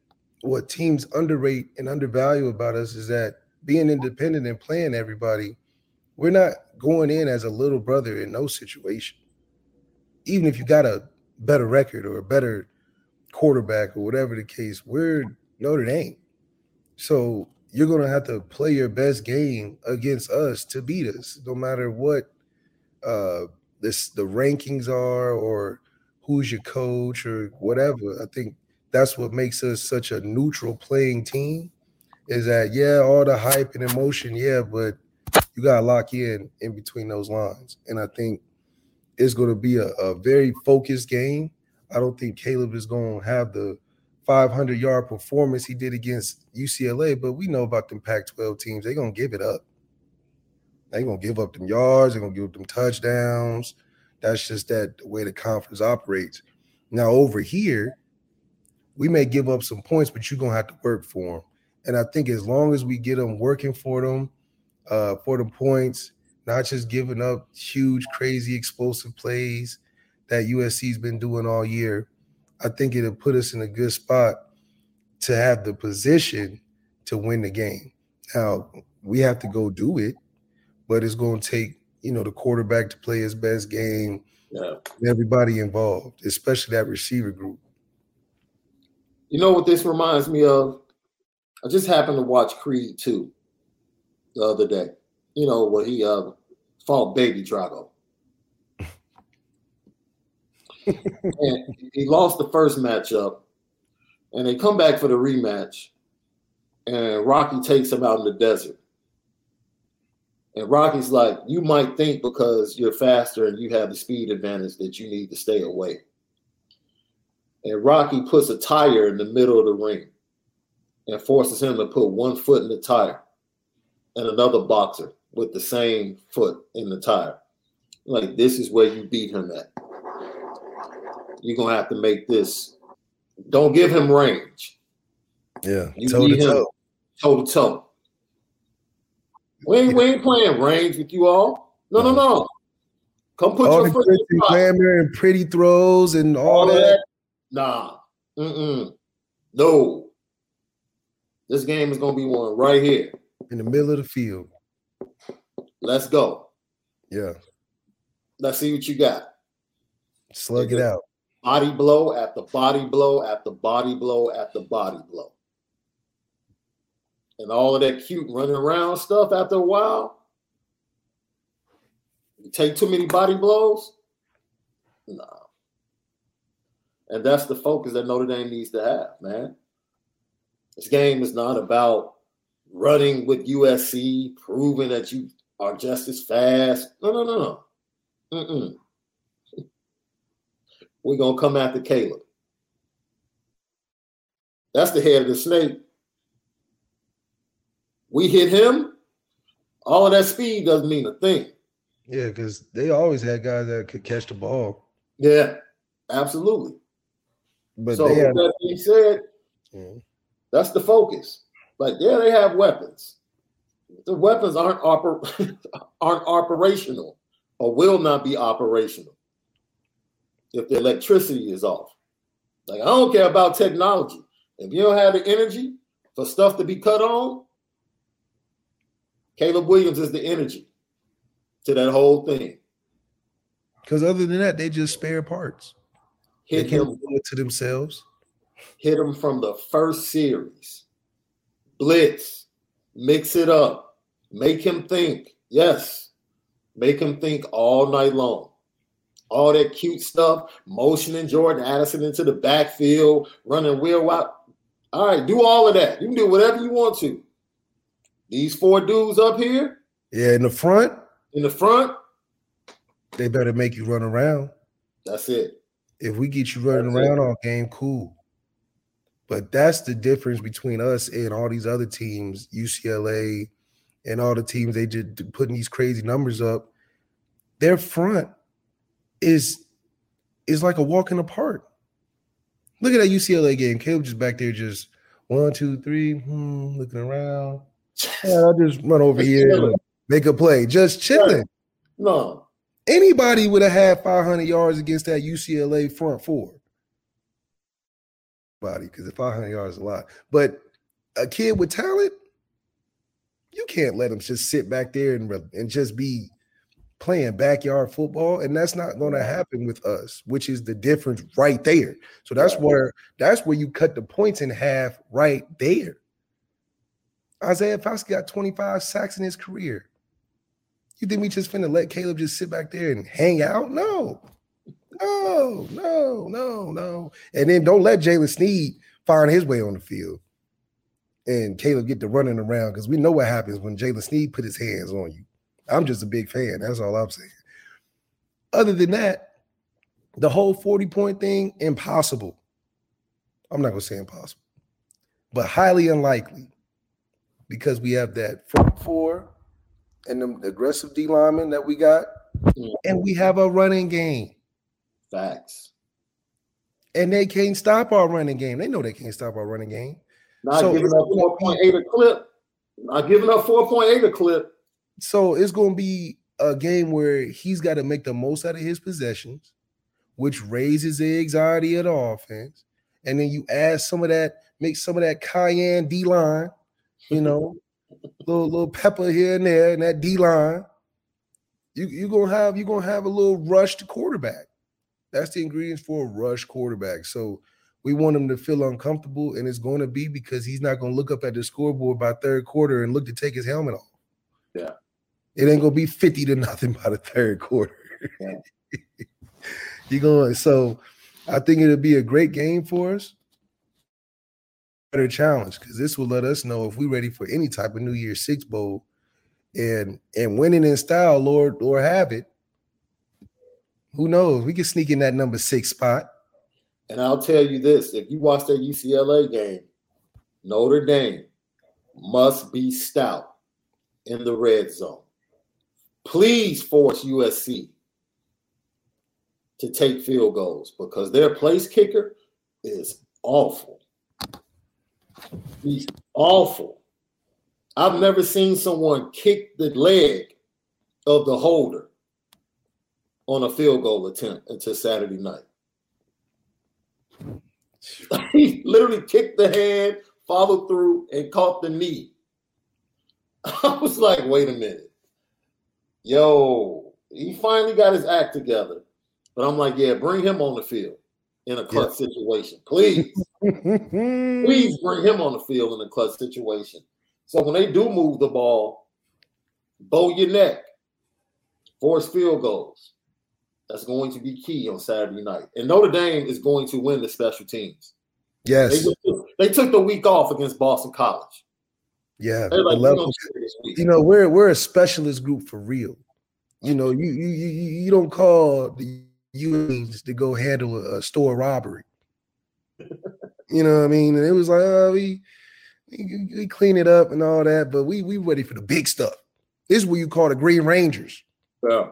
what teams underrate and undervalue about us is that being independent and playing everybody, we're not going in as a little brother in no situation. Even if you got a better record or a better quarterback or whatever the case, we're Notre Dame. So you're going to have to play your best game against us to beat us, no matter what uh, this the rankings are or who's your coach or whatever. I think that's what makes us such a neutral playing team. Is that yeah, all the hype and emotion, yeah, but you gotta lock in in between those lines. And I think it's going to be a, a very focused game. I don't think Caleb is going to have the 500 yard performance he did against UCLA, but we know about them Pac 12 teams. They're going to give it up. They're going to give up them yards. They're going to give up them touchdowns. That's just that the way the conference operates. Now, over here, we may give up some points, but you're going to have to work for them. And I think as long as we get them working for them, uh, for the points, not just giving up huge, crazy, explosive plays that USC's been doing all year, I think it'll put us in a good spot to have the position to win the game. Now we have to go do it, but it's going to take you know the quarterback to play his best game. Yeah. Everybody involved, especially that receiver group. You know what this reminds me of? I just happened to watch Creed 2 the other day. You know, where he uh, fought Baby Drago. (laughs) and he lost the first matchup, and they come back for the rematch, and Rocky takes him out in the desert. And Rocky's like, you might think because you're faster and you have the speed advantage that you need to stay away. And Rocky puts a tire in the middle of the ring and forces him to put one foot in the tire and another boxer with the same foot in the tire. Like, this is where you beat him at you're gonna have to make this. Don't give him range. Yeah, you toe to him toe to toe. We ain't, we ain't playing range with you all. No, no, no. Come put all your foot in the glamour and pretty throws and all, all that. that. Nah. Mm-mm. No. This game is gonna be one right here. In the middle of the field. Let's go. Yeah. Let's see what you got. Slug it out body blow after body blow after body blow after body blow. And all of that cute running around stuff after a while, you take too many body blows, nah. And that's the focus that Notre Dame needs to have, man. This game is not about running with USC, proving that you are just as fast. No, no, no, no. Mm-mm (laughs) we're going to come after Caleb. That's the head of the snake. We hit him, all of that speed doesn't mean a thing. Yeah, because they always had guys that could catch the ball. Yeah, absolutely. But so had, that being said, yeah. that's the focus. Like, yeah, they have weapons. The weapons aren't oper- (laughs) aren't operational or will not be operational if the electricity is off. Like I don't care about technology. If you don't have the energy for stuff to be cut on, Caleb Williams is the energy to that whole thing. Because other than that, they just spare parts. Hit they him to themselves. Hit him from the first series. Blitz, mix it up, make him think. Yes, Make him think all night long. All that cute stuff, motioning Jordan Addison into the backfield, running wheel wide. All right, do all of that. You can do whatever you want to. These four dudes up here. Yeah, in the front. In the front. They better make you run around. That's it. If we get you running that's around it. all game, cool. But that's the difference between us and all these other teams, UCLA and all the teams they just putting these crazy numbers up. Their front is is like a walk in the park. Look at that UCLA game. Caleb just back there, just one, two, three, hmm, looking around. Yeah, I'll just run over here and make a play. Just chilling. No. Anybody would have had 500 yards against that UCLA front four. Body, because 500 yards is a lot. But a kid with talent, you can't let him just sit back there and, and just be playing backyard football and that's not going to happen with us which is the difference right there. So that's where that's where you cut the points in half right there. Isaiah Foskey got 25 sacks in his career you think we just finna let caleb just sit back there and hang out no no no no no and then don't let jaylen sneed find his way on the field and caleb get to running around because we know what happens when jaylen sneed put his hands on you I'm just a big fan. That's all I'm saying. Other than that, the whole 40 point thing, impossible. I'm not going to say impossible, but highly unlikely because we have that front four and the aggressive D lineman that we got, and we have a running game. Facts. And they can't stop our running game. They know they can't stop our running game. Not so giving up 4.8 a clip. Not giving up 4.8 a clip. So it's going to be a game where he's got to make the most out of his possessions, which raises the anxiety of the offense. And then you add some of that, make some of that cayenne D line, you (laughs) know, little little pepper here and there, and that D line. You you're gonna have you're gonna have a little rushed quarterback. That's the ingredients for a rush quarterback. So we want him to feel uncomfortable, and it's going to be because he's not going to look up at the scoreboard by third quarter and look to take his helmet off. Yeah. It ain't gonna be 50 to nothing by the third quarter. (laughs) you going so I think it'll be a great game for us. Better challenge because this will let us know if we're ready for any type of New Year's Six Bowl and and winning in style, Lord, Lord have it. Who knows? We can sneak in that number six spot. And I'll tell you this: if you watch that UCLA game, Notre Dame must be stout in the red zone. Please force USC to take field goals because their place kicker is awful. He's awful. I've never seen someone kick the leg of the holder on a field goal attempt until Saturday night. (laughs) he literally kicked the hand, followed through, and caught the knee. (laughs) I was like, wait a minute yo, he finally got his act together. But I'm like, yeah, bring him on the field in a clutch yeah. situation. Please. (laughs) Please bring him on the field in a clutch situation. So when they do move the ball, bow your neck, force field goals. That's going to be key on Saturday night. And Notre Dame is going to win the special teams. Yes. They, they took the week off against Boston College. Yeah, like, level, you know, we're we're a specialist group for real. You know, you you you, you don't call the unions to go handle a, a store robbery. you know what I mean? And it was like, oh, we, we, we clean it up and all that, but we we ready for the big stuff. This is what you call the Green Rangers. Yeah.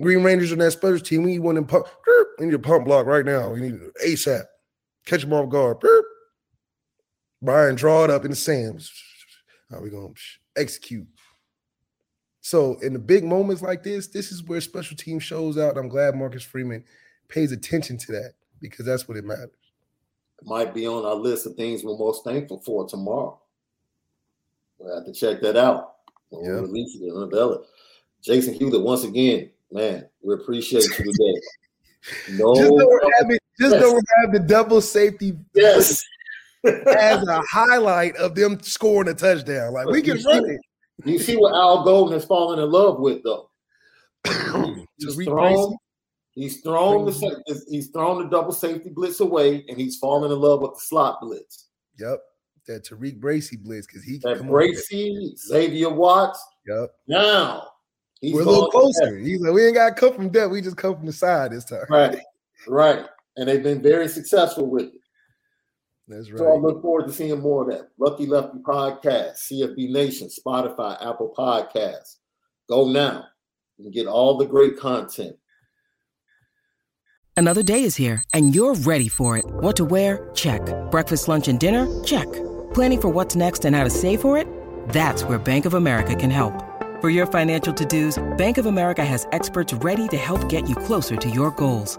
Green Rangers on that special team. We need one in pump in your pump block right now. We need ASAP. Catch them off guard. Brian, draw it up in the sands. How we gonna execute? So in the big moments like this, this is where special team shows out. I'm glad Marcus Freeman pays attention to that because that's what it matters. It might be on our list of things we're most thankful for tomorrow. We'll have to check that out. When yeah. we release it and unveil it. Jason Hewlett, once again, man, we appreciate you today. (laughs) No, just know we're having, just yes. know we're having the double safety. Yes (laughs) as a highlight of them scoring a touchdown. Like we can (laughs) run it. You see what Al Golden has fallen in love with, though. (coughs) he's thrown, he's thrown the he's thrown the double safety blitz away, and he's fallen in love with the slot blitz. Yep, that TaRiq Bracy blitz because he that Bracy, Xavier Watts. Yep. Now he's we're a little closer. He's like, we ain't got to come from depth. We just come from the side this time. Right, right, (laughs) and they've been very successful with it. That's right. So I look forward to seeing more of that. Lucky Lefty Podcast, CFB Nation, Spotify, Apple Podcasts. Go now and get all the great content. Another day is here and you're ready for it. What to wear? Check. Breakfast, lunch, and dinner? Check. Planning for what's next and how to save for it? That's where Bank of America can help. For your financial to-dos, Bank of America has experts ready to help get you closer to your goals.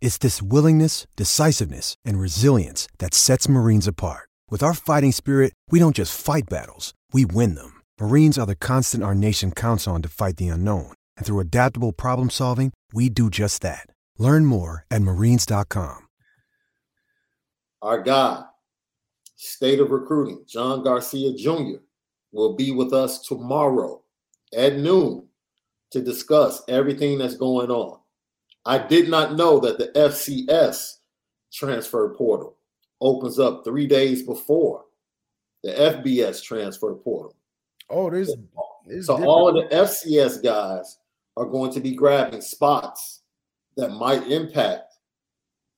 It's this willingness, decisiveness, and resilience that sets Marines apart. With our fighting spirit, we don't just fight battles, we win them. Marines are the constant our nation counts on to fight the unknown. And through adaptable problem solving, we do just that. Learn more at marines.com. Our guy, State of Recruiting, John Garcia Jr., will be with us tomorrow at noon to discuss everything that's going on. I did not know that the FCS transfer portal opens up three days before the FBS transfer portal. Oh, there's, so different. all of the FCS guys are going to be grabbing spots that might impact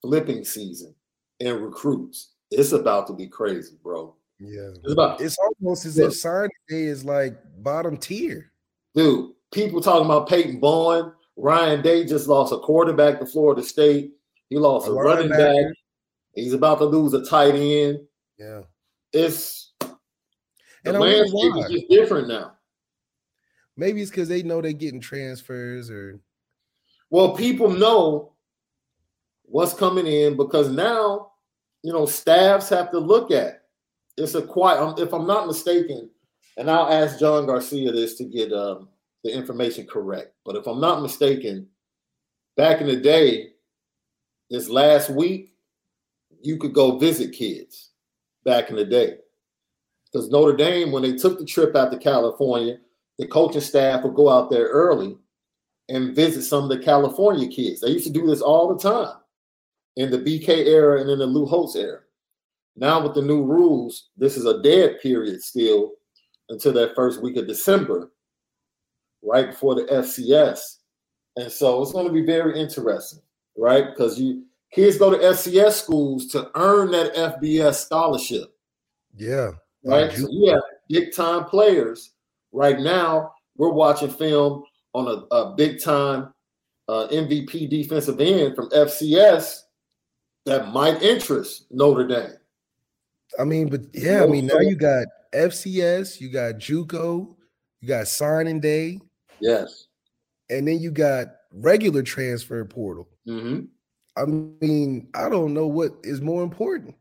flipping season and recruits. It's about to be crazy, bro. Yeah, it's, about, it's almost as if signing day is like bottom tier, dude. People talking about Peyton Bowen Ryan Day just lost a quarterback to Florida State. He lost a, a running back. back. He's about to lose a tight end. Yeah. It's the landscape is just different now. Maybe it's because they know they're getting transfers or well, people know what's coming in because now, you know, staffs have to look at it's a quiet. Um, if I'm not mistaken, and I'll ask John Garcia this to get um, the information correct. But if I'm not mistaken, back in the day, this last week, you could go visit kids back in the day. Because Notre Dame, when they took the trip out to California, the coaching staff would go out there early and visit some of the California kids. They used to do this all the time in the BK era and in the Lou Holtz era. Now, with the new rules, this is a dead period still until that first week of December right before the FCS. And so it's going to be very interesting, right? Because you kids go to FCS schools to earn that FBS scholarship. Yeah. Right. So you have big time players. Right now, we're watching film on a, a big time uh, MVP defensive end from FCS that might interest Notre Dame. I mean, but yeah, I mean, now you got FCS, you got JUCO, you got signing day, Yes. And then you got regular transfer portal. Mm-hmm. I mean, I don't know what is more important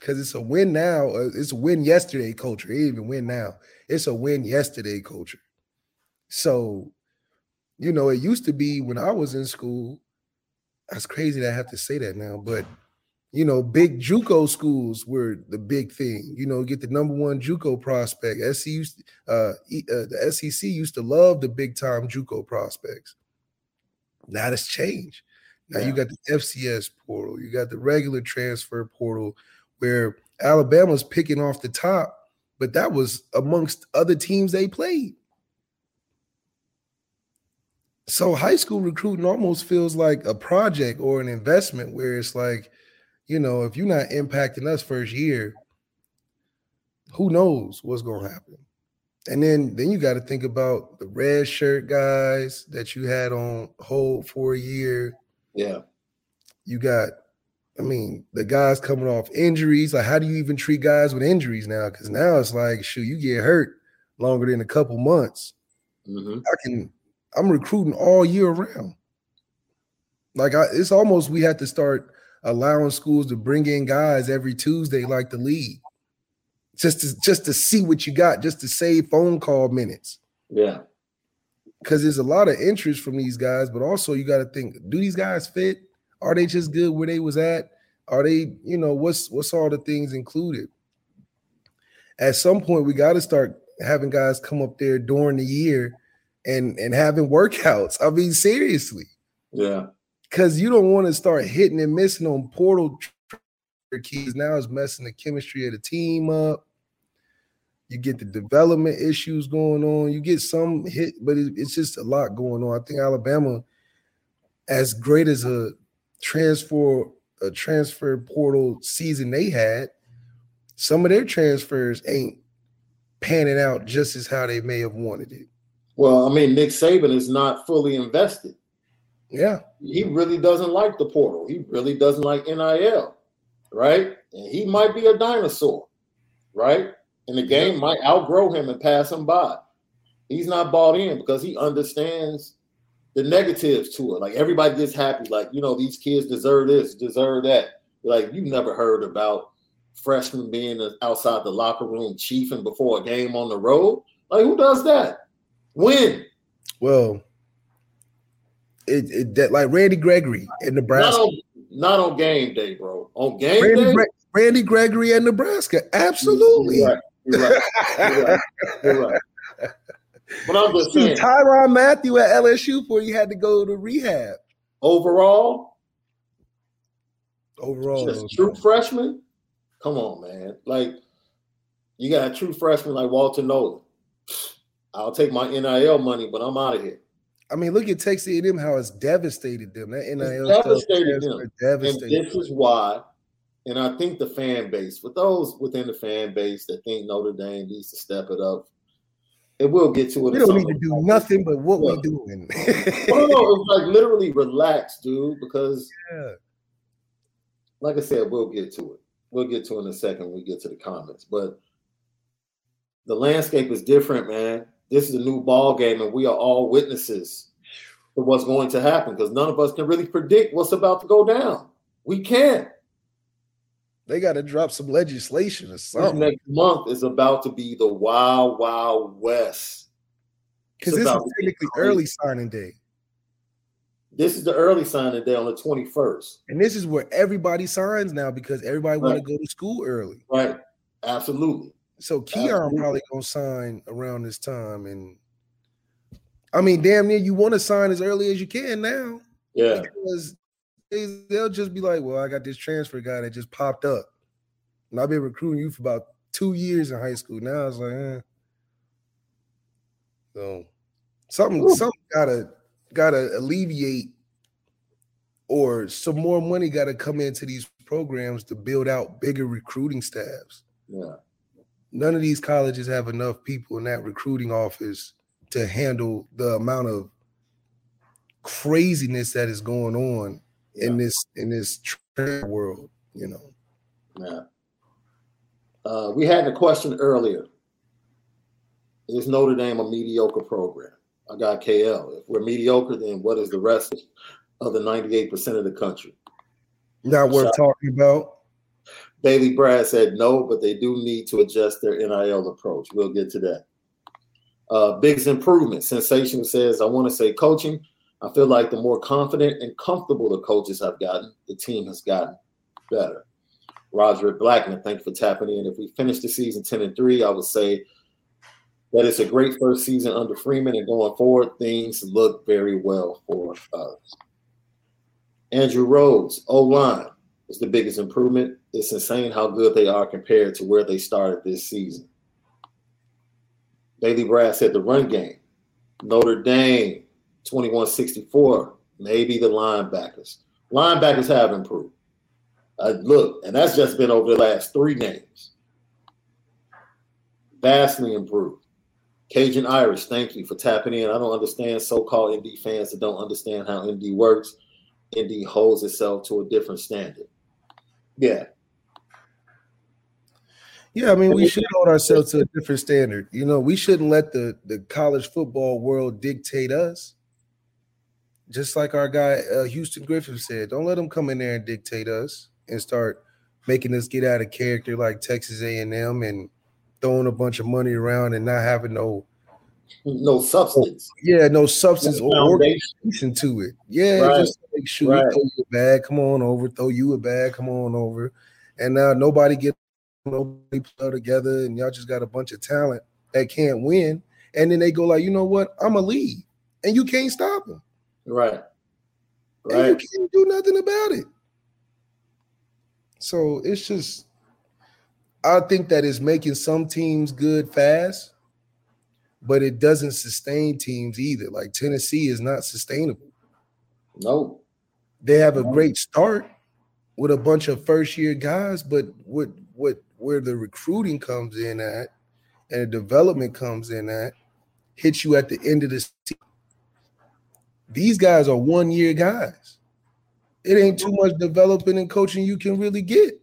because it's a win now. Uh, it's a win yesterday culture. It even win now. It's a win yesterday culture. So, you know, it used to be when I was in school. That's crazy that I have to say that now, but you know, big JUCO schools were the big thing. You know, get the number one JUCO prospect. SC used, uh, uh, the SEC used to love the big time JUCO prospects. Now it's changed. Now yeah. you got the FCS portal, you got the regular transfer portal, where Alabama's picking off the top, but that was amongst other teams they played. So high school recruiting almost feels like a project or an investment where it's like you know, if you're not impacting us first year, who knows what's gonna happen? And then then you got to think about the red shirt guys that you had on hold for a year. Yeah. You got, I mean, the guys coming off injuries. Like, how do you even treat guys with injuries now? Because now it's like, shoot, you get hurt longer than a couple months. Mm-hmm. I can, I'm recruiting all year round. Like I, it's almost we have to start allowing schools to bring in guys every Tuesday, like the league, just to just to see what you got, just to save phone call minutes. Yeah, because there's a lot of interest from these guys, but also you got to think: Do these guys fit? Are they just good where they was at? Are they, you know, what's what's all the things included? At some point, we got to start having guys come up there during the year and and having workouts. I mean, seriously. Yeah. Because you don't want to start hitting and missing on portal keys. Now it's messing the chemistry of the team up. You get the development issues going on. You get some hit, but it, it's just a lot going on. I think Alabama, as great as a transfer a transfer portal season they had, some of their transfers ain't panning out just as how they may have wanted it. Well, I mean, Nick Saban is not fully invested. Yeah. He really doesn't like the portal. He really doesn't like NIL, right? And he might be a dinosaur, right? And the game might outgrow him and pass him by. He's not bought in because he understands the negatives to it. Like everybody gets happy, like, you know, these kids deserve this, deserve that. Like you never heard about freshmen being outside the locker room chiefing before a game on the road. Like who does that? When? Well, it, it that like Randy Gregory in Nebraska. Not on, not on game day, bro. On game Randy day, Gre- Randy Gregory in Nebraska. Absolutely. You're right. You're right. You're right. You're right. But I'm just saying, Tyrann Mathieu at LSU before you had to go to rehab. Overall, overall, just true freshman. Come on, man. Like you got a true freshman like Walter Nolen. I'll take my NIL money, but I'm out of here. I mean, look at Texas A&M how it's devastated them. That NIL it's devastated them. Devastated. And this is why, and I think the fan base, with those within the fan base that think Notre Dame needs to step it up, it will get to it. We don't need to do nothing but what we're doing. no, (laughs) oh, no, it's like literally relax, dude, because yeah. like I said, we'll get to it. We'll get to it in a second when we get to the comments. But the landscape is different, man. This is a new ball game, and we are all witnesses to what's going to happen because none of us can really predict what's about to go down. We can't. They got to drop some legislation or something. This next month is about to be the wild, wild west. Because this is technically early signing day. This is the early signing day on the 21st. And this is where everybody signs now because everybody right. want to go to school early. Right. Absolutely. So Keon probably gonna sign around this time, and I mean, damn near you want to sign as early as you can now. Yeah, because they'll just be like, "Well, I got this transfer guy that just popped up, and I've been recruiting you for about two years in high school." Now it's like, eh. so something, Ooh. something gotta gotta alleviate, or some more money gotta come into these programs to build out bigger recruiting staffs. Yeah none of these colleges have enough people in that recruiting office to handle the amount of craziness that is going on yeah. in this in this world you know? Yeah. Uh, we had a question earlier. Is notre dame a mediocre program. I got kl if we're mediocre then what is the rest of the 98% of the country? Not worth talking about Bailey Brad said no, but they do need to adjust their NIL approach. We'll get to that. Uh, improvement. Sensation says, I want to say coaching. I feel like the more confident and comfortable the coaches have gotten, the team has gotten better. Roger Blackman, thank you for tapping in. If we finish the season 10 and 3, I would say that it's a great first season under Freeman, and going forward, things look very well for us. Andrew Rhodes, O line is the biggest improvement. It's insane how good they are compared to where they started this season. Bailey Brad said the run game. Notre Dame, 2164, maybe the linebackers. Linebackers have improved. Uh, look, and that's just been over the last three games. Vastly improved. Cajun Irish, thank you for tapping in. I don't understand so-called ND fans that don't understand how ND works. ND holds itself to a different standard. Yeah. Yeah, I mean, we should hold ourselves to a different standard. You know, we shouldn't let the the college football world dictate us. just like our guy uh, Houston Griffin said, don't let them come in there and dictate us and start making us get out of character like Texas A&M and throwing a bunch of money around and not having no no substance. Yeah, no substance no or organization to it. Yeah, right. just make sure right. throw you a bag, come on over, throw you a bag, come on over. And now nobody get nobody play together, and y'all just got a bunch of talent that can't win. And then they go like, you know what? I'm a lead, and you can't stop them. Right. Right. And you can't do nothing about it. So it's just, I think that is making some teams good fast, but it doesn't sustain teams either. Like Tennessee is not sustainable. No. They have a great start with a bunch of first year guys, but what what where the recruiting comes in at and the development comes in at hits you at the end of the season. These guys are one year guys. It ain't too much developing and coaching you can really get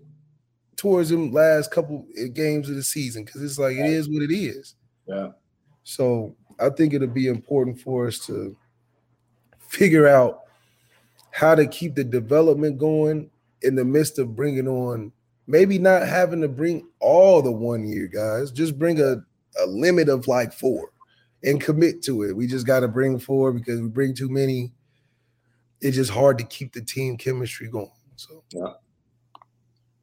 towards them last couple games of the season because it's like it is what it is. Yeah. So I think it'll be important for us to figure out how to keep the development going in the midst of bringing on maybe not having to bring all the one year guys, just bring a, a limit of like four and commit to it. We just got to bring four because we bring too many. It's just hard to keep the team chemistry going. So, yeah.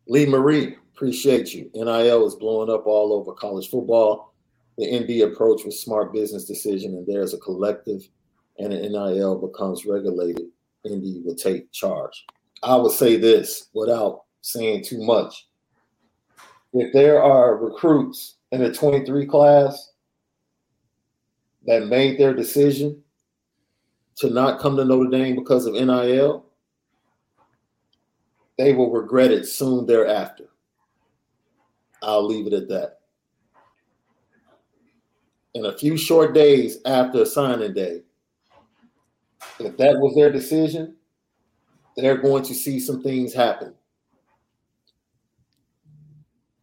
Lee Marie, appreciate you. NIL is blowing up all over college football. The ND approach was smart business decision, and there's a collective, and an NIL becomes regulated. ND will take charge. I would say this without saying too much. If there are recruits in the 23 class that made their decision to not come to Notre Dame because of NIL, they will regret it soon thereafter. I'll leave it at that. In a few short days after signing day, if that was their decision, they're going to see some things happen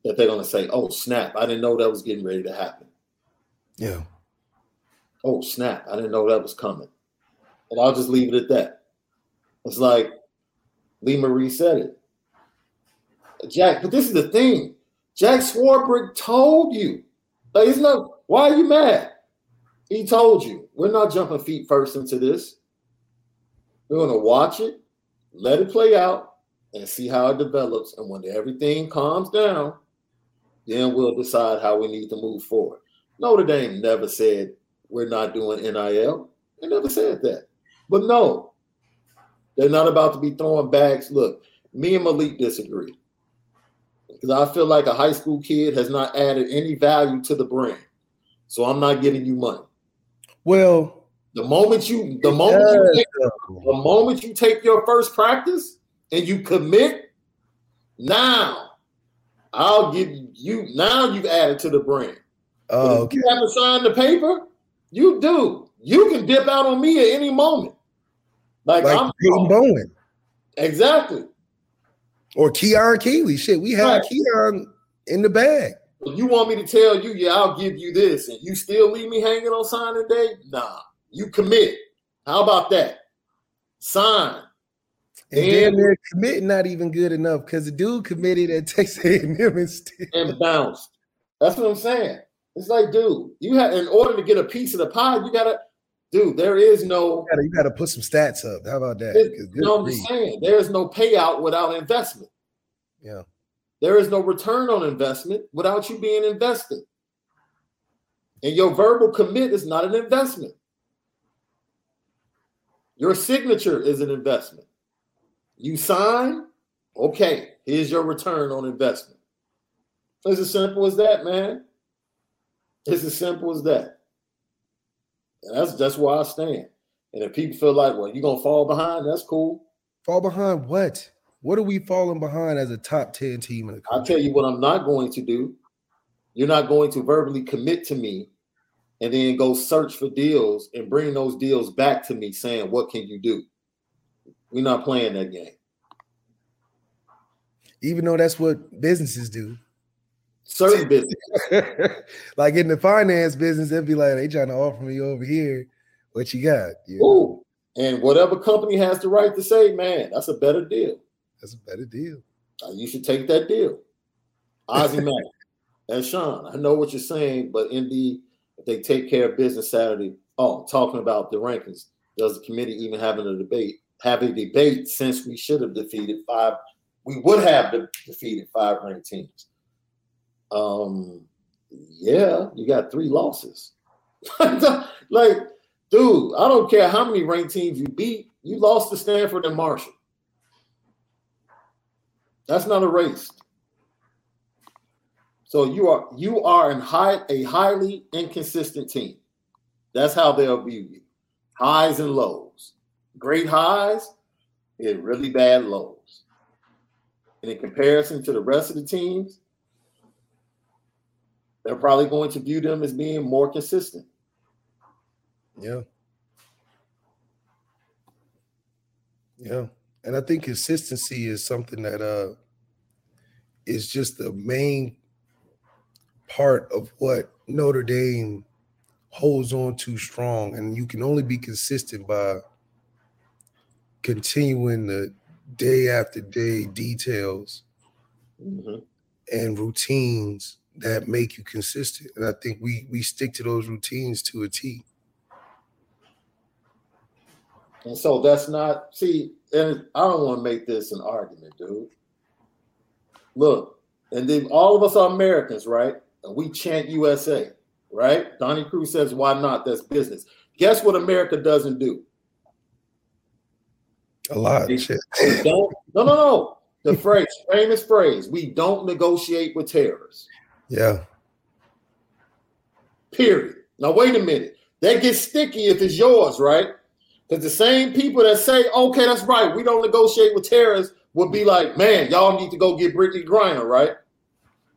that they're going to say, "Oh snap! I didn't know that was getting ready to happen." Yeah. Oh snap! I didn't know that was coming, and I'll just leave it at that. It's like Lee Marie said it, Jack. But this is the thing: Jack Swarbrick told you. Like, it's not. Why are you mad? He told you. We're not jumping feet first into this. We're going to watch it, let it play out, and see how it develops. And when everything calms down, then we'll decide how we need to move forward. Notre Dame never said we're not doing NIL. They never said that. But no, they're not about to be throwing bags. Look, me and Malik disagree. Because I feel like a high school kid has not added any value to the brand. So I'm not giving you money. Well, the moment you the moment you take, the moment you take your first practice and you commit, now I'll give you now you've added to the brand. Oh, okay. you haven't signed the paper, you do. You can dip out on me at any moment. Like, like I'm Peyton Bowen. Exactly. Or Keon Keeley. Shit, we had right. Keon in the bag. You want me to tell you, yeah, I'll give you this, and you still leave me hanging on signing day? Nah, you commit. How about that? Sign. And, and damn near committing not even good enough because the dude committed at (laughs) Texas A&M and, still. and bounced. That's what I'm saying. It's like, dude, you have in order to get a piece of the pie, you gotta, dude. There is no. You gotta, you gotta put some stats up. How about that? You know what I'm saying? There is no payout without investment. Yeah. There is no return on investment without you being invested. And your verbal commit is not an investment. Your signature is an investment. You sign, okay, here's your return on investment. It's as simple as that, man. It's as simple as that. And that's that's where I stand. And if people feel like, well, you're gonna fall behind, that's cool. Fall behind what? What are we falling behind as a top 10 team in the country? I'll tell you what I'm not going to do. You're not going to verbally commit to me and then go search for deals and bring those deals back to me saying, what can you do? We're not playing that game. Even though that's what businesses do. Certain (laughs) business. like in the finance business, they'd be like, they trying to offer me over here. What you got? You Ooh. And whatever company has the right to say, man, that's a better deal. That's a better deal. You should take that deal. Ozzy Mack (laughs) and Sean, I know what you're saying, but indeed, if they take care of business Saturday, oh, talking about the rankings, does the committee even having a debate? Have a debate since we should have defeated five, we would have de- defeated five ranked teams. Um, yeah, you got three losses. (laughs) like, dude, I don't care how many ranked teams you beat, you lost to Stanford and Marshall. That's not a race. So you are you are in high a highly inconsistent team. That's how they'll view you. Highs and lows. Great highs and really bad lows. And in comparison to the rest of the teams, they're probably going to view them as being more consistent. Yeah. Yeah. And I think consistency is something that uh is just the main part of what Notre Dame holds on to strong. And you can only be consistent by continuing the day after day details mm-hmm. and routines that make you consistent. And I think we we stick to those routines to a T. And so that's not see, and I don't want to make this an argument, dude. Look, and then all of us are Americans, right? And we chant USA, right? Donnie Cruz says, why not? That's business. Guess what America doesn't do? A lot. They, shit. No, no, no. The (laughs) phrase, famous phrase, we don't negotiate with terrorists. Yeah. Period. Now, wait a minute. That gets sticky if it's yours, right? Because the same people that say, okay, that's right, we don't negotiate with terrorists, would be like, man, y'all need to go get Brittany Griner, right?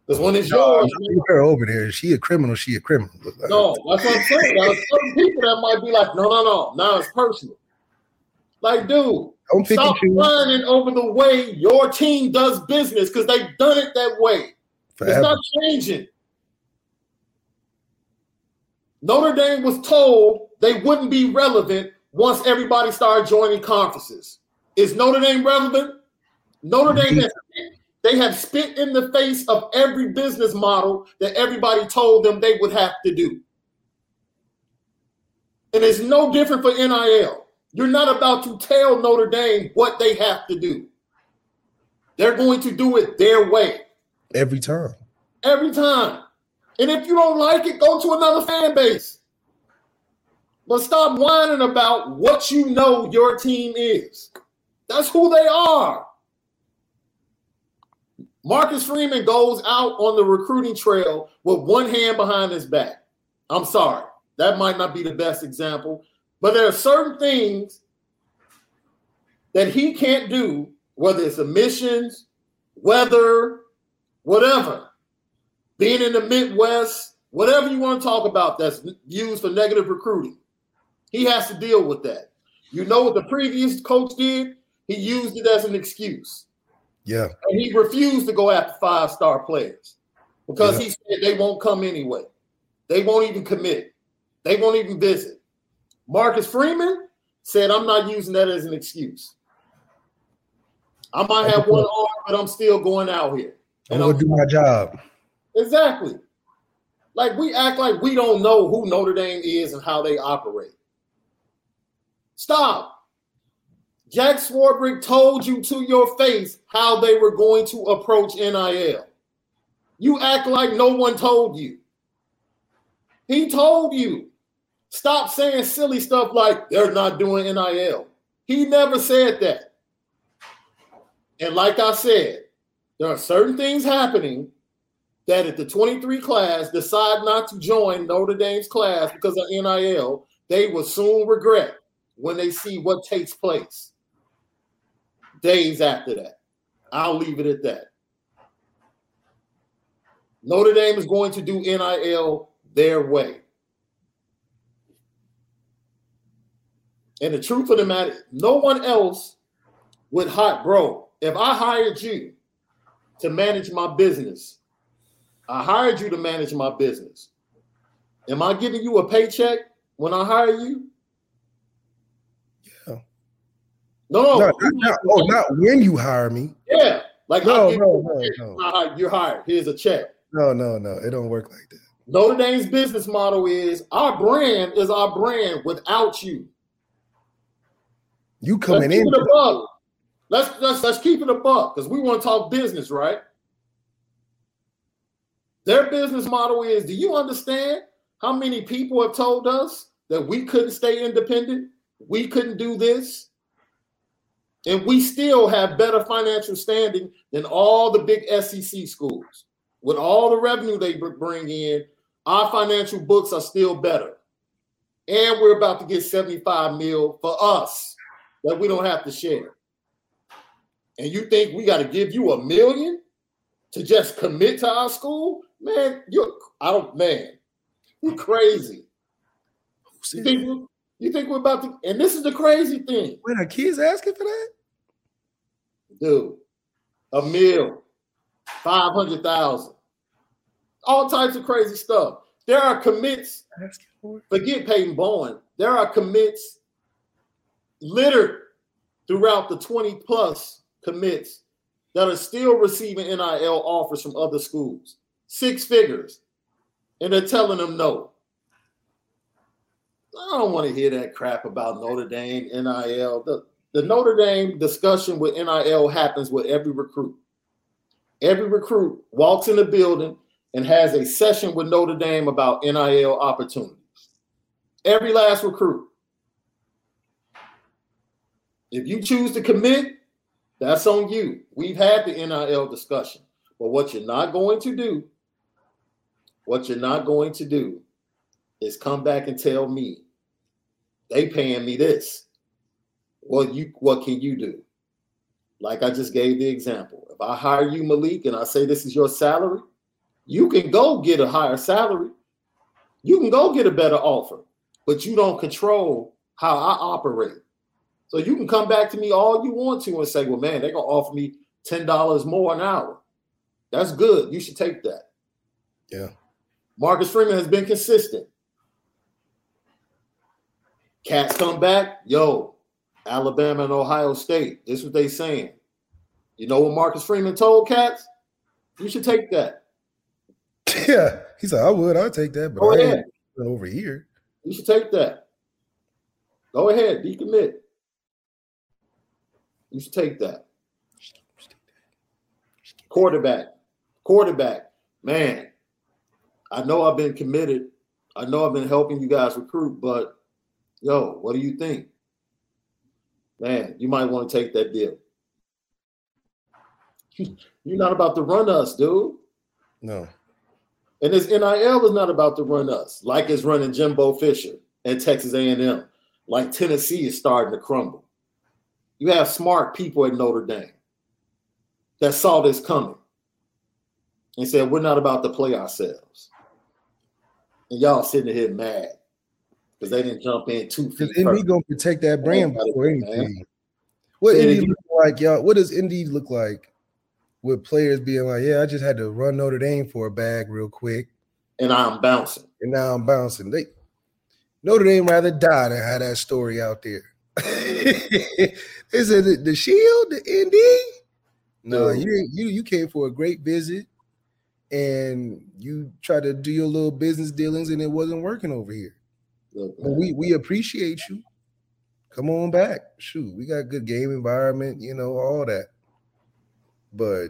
Because when it's no, yours, her over there. Is she a criminal? She a criminal. No, that's what I'm saying. Certain people that might be like, no, no, no. Now it's personal. Like, dude, Don't stop whining over the way your team does business because they've done it that way. Forever. It's not changing. Notre Dame was told they wouldn't be relevant once everybody started joining conferences. Is Notre Dame relevant? Notre Dame has they have spit in the face of every business model that everybody told them they would have to do. And it's no different for NIL. You're not about to tell Notre Dame what they have to do. They're going to do it their way. Every time. Every time. And if you don't like it, go to another fan base. But stop whining about what you know your team is. That's who they are. Marcus Freeman goes out on the recruiting trail with one hand behind his back. I'm sorry. That might not be the best example, but there are certain things that he can't do, whether it's emissions, weather, whatever. Being in the Midwest, whatever you want to talk about that's used for negative recruiting. He has to deal with that. You know what the previous coach did? He used it as an excuse. Yeah. And he refused to go after five star players because yeah. he said they won't come anyway. They won't even commit. They won't even visit. Marcus Freeman said, I'm not using that as an excuse. I might have one arm, but I'm still going out here. And I'm gonna do my job. Exactly. Like we act like we don't know who Notre Dame is and how they operate. Stop. Jack Swarbrick told you to your face how they were going to approach NIL. You act like no one told you. He told you. Stop saying silly stuff like they're not doing NIL. He never said that. And like I said, there are certain things happening that if the 23 class decide not to join Notre Dame's class because of NIL, they will soon regret when they see what takes place days after that. I'll leave it at that. Notre Dame is going to do NIL their way. And the truth of the matter, no one else would hire, bro. If I hired you to manage my business, I hired you to manage my business. Am I giving you a paycheck when I hire you? Yeah. No, no, Not, oh, not when you hire me. yeah. Like No, no, no, no. You're hired. Here's a check. No, no, no. It don't work like that. Notre Dame's business model is our brand is our brand without you. You coming Let's coming keep in? it. Let's let's let's keep it a buck because we want to talk business, right? Their business model is: Do you understand how many people have told us that we couldn't stay independent, we couldn't do this, and we still have better financial standing than all the big SEC schools? With all the revenue they bring in, our financial books are still better, and we're about to get seventy-five mil for us that we don't have to share. And you think we got to give you a million to just commit to our school? Man, you're I don't man, you crazy. You think you think we're about to and this is the crazy thing, Wait, are kids asking for that? dude. A mil, five hundred thousand, all types of crazy stuff. There are commits Asking for it? forget Peyton Bowen. There are commits littered throughout the 20 plus commits that are still receiving NIL offers from other schools, six figures, and they're telling them no. I don't want to hear that crap about Notre Dame, NIL. The, the Notre Dame discussion with NIL happens with every recruit. Every recruit walks in the building and has a session with Notre Dame about NIL opportunities. Every last recruit. If you choose to commit, that's on you. We've had the NIL discussion. But what you're not going to do, what you're not going to do is come back and tell me they paying me this. Well, you what can you do? Like I just gave the example. If I hire you, Malik, and I say this is your salary, you can go get a higher salary. You can go get a better offer, but you don't control how I operate. So you can come back to me all you want to and say, well, man, they're gonna offer me $10 more an hour. That's good. You should take that. Yeah. Marcus Freeman has been consistent. Cats come back, yo, Alabama and Ohio State. This is what they saying. You know what Marcus Freeman told Cats? You should take that. (laughs) Yeah. He said, I would. I'd take that, but Go I ahead. over here. You should take that. Go ahead, decommit. You should take that. Quarterback, quarterback, man. I know I've been committed. I know I've been helping you guys recruit, but yo, what do you think? Man, you might want to take that deal. (laughs) You're not about to run us, dude. No. And this NIL is not about to run us like it's running Jimbo Fisher and Texas A&M, like Tennessee is starting to crumble. You have smart people at Notre Dame that saw this coming and said, we're not about to play ourselves. And y'all sitting here mad because they didn't jump in two feet. ND gonna protect that brand before man. anything. What Say ND look like, y'all? What does ND look like with players being like, yeah, I just had to run Notre Dame for a bag real quick, And I'm bouncing. and now I'm bouncing. They Notre Dame rather die than have that story out there. (laughs) Is it the, Shield, the ND? No, Dude. you you you came for a great visit, and you tried to do your little business dealings, and it wasn't working over here. Look, we we appreciate you. Come on back. Shoot, we got good game environment, you know, all that. But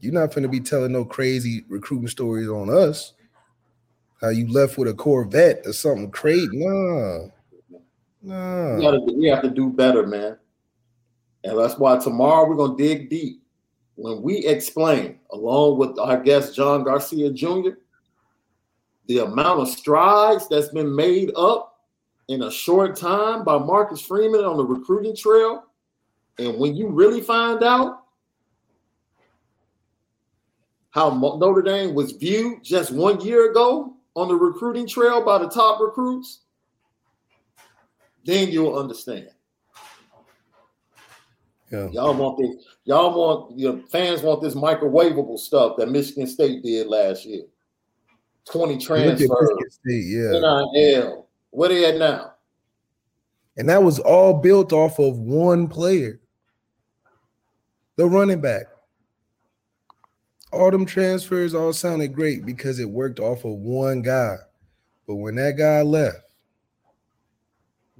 you're not gonna be telling no crazy recruiting stories on us. How you left with a Corvette or something crazy? Nah, we, nah. gotta, we have to do better, man. And that's why tomorrow we're going to dig deep. When we explain, along with our guest John Garcia Jr., the amount of strides that's been made up in a short time by Marcus Freeman on the recruiting trail. And when you really find out how Notre Dame was viewed just one year ago on the recruiting trail by the top recruits, then you'll understand. Yeah. Y'all want this, y'all want your fans want this microwavable stuff that Michigan State did last year. 20 transfers, State, yeah. NIL. Where they at now? And that was all built off of one player, the running back. All them transfers all sounded great because it worked off of one guy. But when that guy left,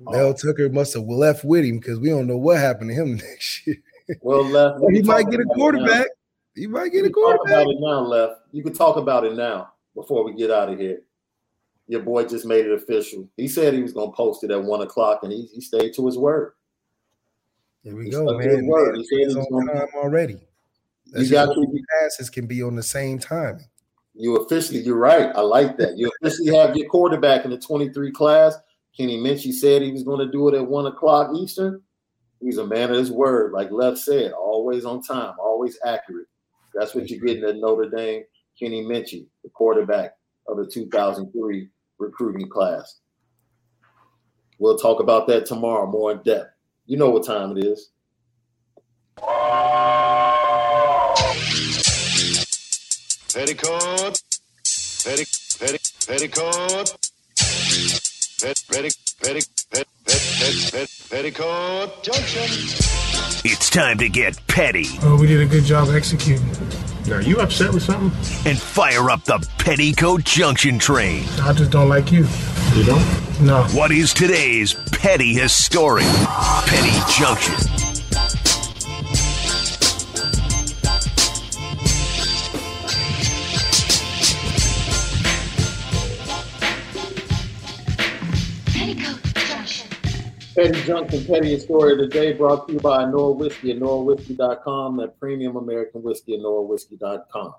oh. Mel Tucker must have left with him because we don't know what happened to him (laughs) next year. Well, left. he might get a quarterback. He might get a quarterback. Talk about it now, left. You can talk about it now before we get out of here. Your boy just made it official. He said he was going to post it at one o'clock, and he, he stayed to his word. Here we he go, man. Word. He said he's on time already. That's you got to passes can be on the same time. You officially, you're right. I like that. You officially have your quarterback in the 23 class. Kenny Minchey said he was going to do it at one o'clock Eastern. He's a man of his word, like Left said, always on time, always accurate. That's what you're getting at Notre Dame. Kenny Minchey, the quarterback of the 2003 recruiting class. We'll talk about that tomorrow more in depth. You know what time it is. Petticoat, petti, petti, petticoat, pet, petti, petti, pet, pet, pet, pet, petticoat junction. It's time to get petty. Oh, we did a good job executing. Are you upset with something? And fire up the Petticoat Junction train. I just don't like you. You don't? No. What is today's petty historic Petty Junction? Petty Junk and Petty Story of the Day brought to you by Noah Whiskey at NoahWhiskey.com, that premium American whiskey at NoahWhiskey.com.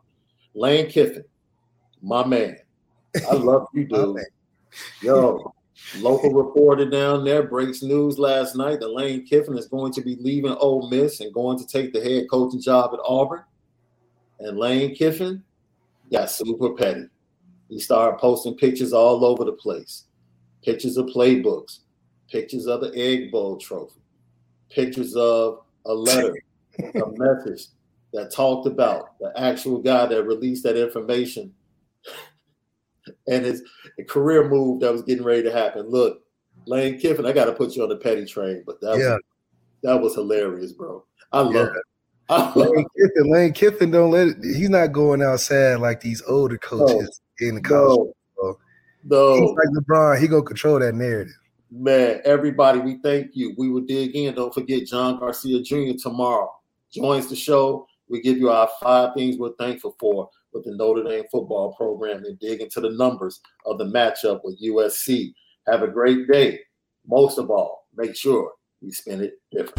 Lane Kiffin, my man. I love you, (laughs) dude. Yo, local reporter down there breaks news last night that Lane Kiffin is going to be leaving Ole Miss and going to take the head coaching job at Auburn. And Lane Kiffin got super petty. He started posting pictures all over the place, pictures of playbooks pictures of the Egg Bowl trophy, pictures of a letter, a (laughs) message that talked about the actual guy that released that information and his career move that was getting ready to happen. Look, Lane Kiffin, I got to put you on the petty train, but that yeah. was, that was hilarious, bro. I love yeah. it. Lane Kiffin, Lane Kiffin don't let it, he's not going outside like these older coaches no, in the college. No, no. He's like LeBron, he gonna control that narrative. Man, everybody, we thank you. We will dig in. Don't forget John Garcia Jr. tomorrow joins the show. We give you our five things we're thankful for with the Notre Dame football program and dig into the numbers of the matchup with USC. Have a great day. Most of all, make sure you spend it different.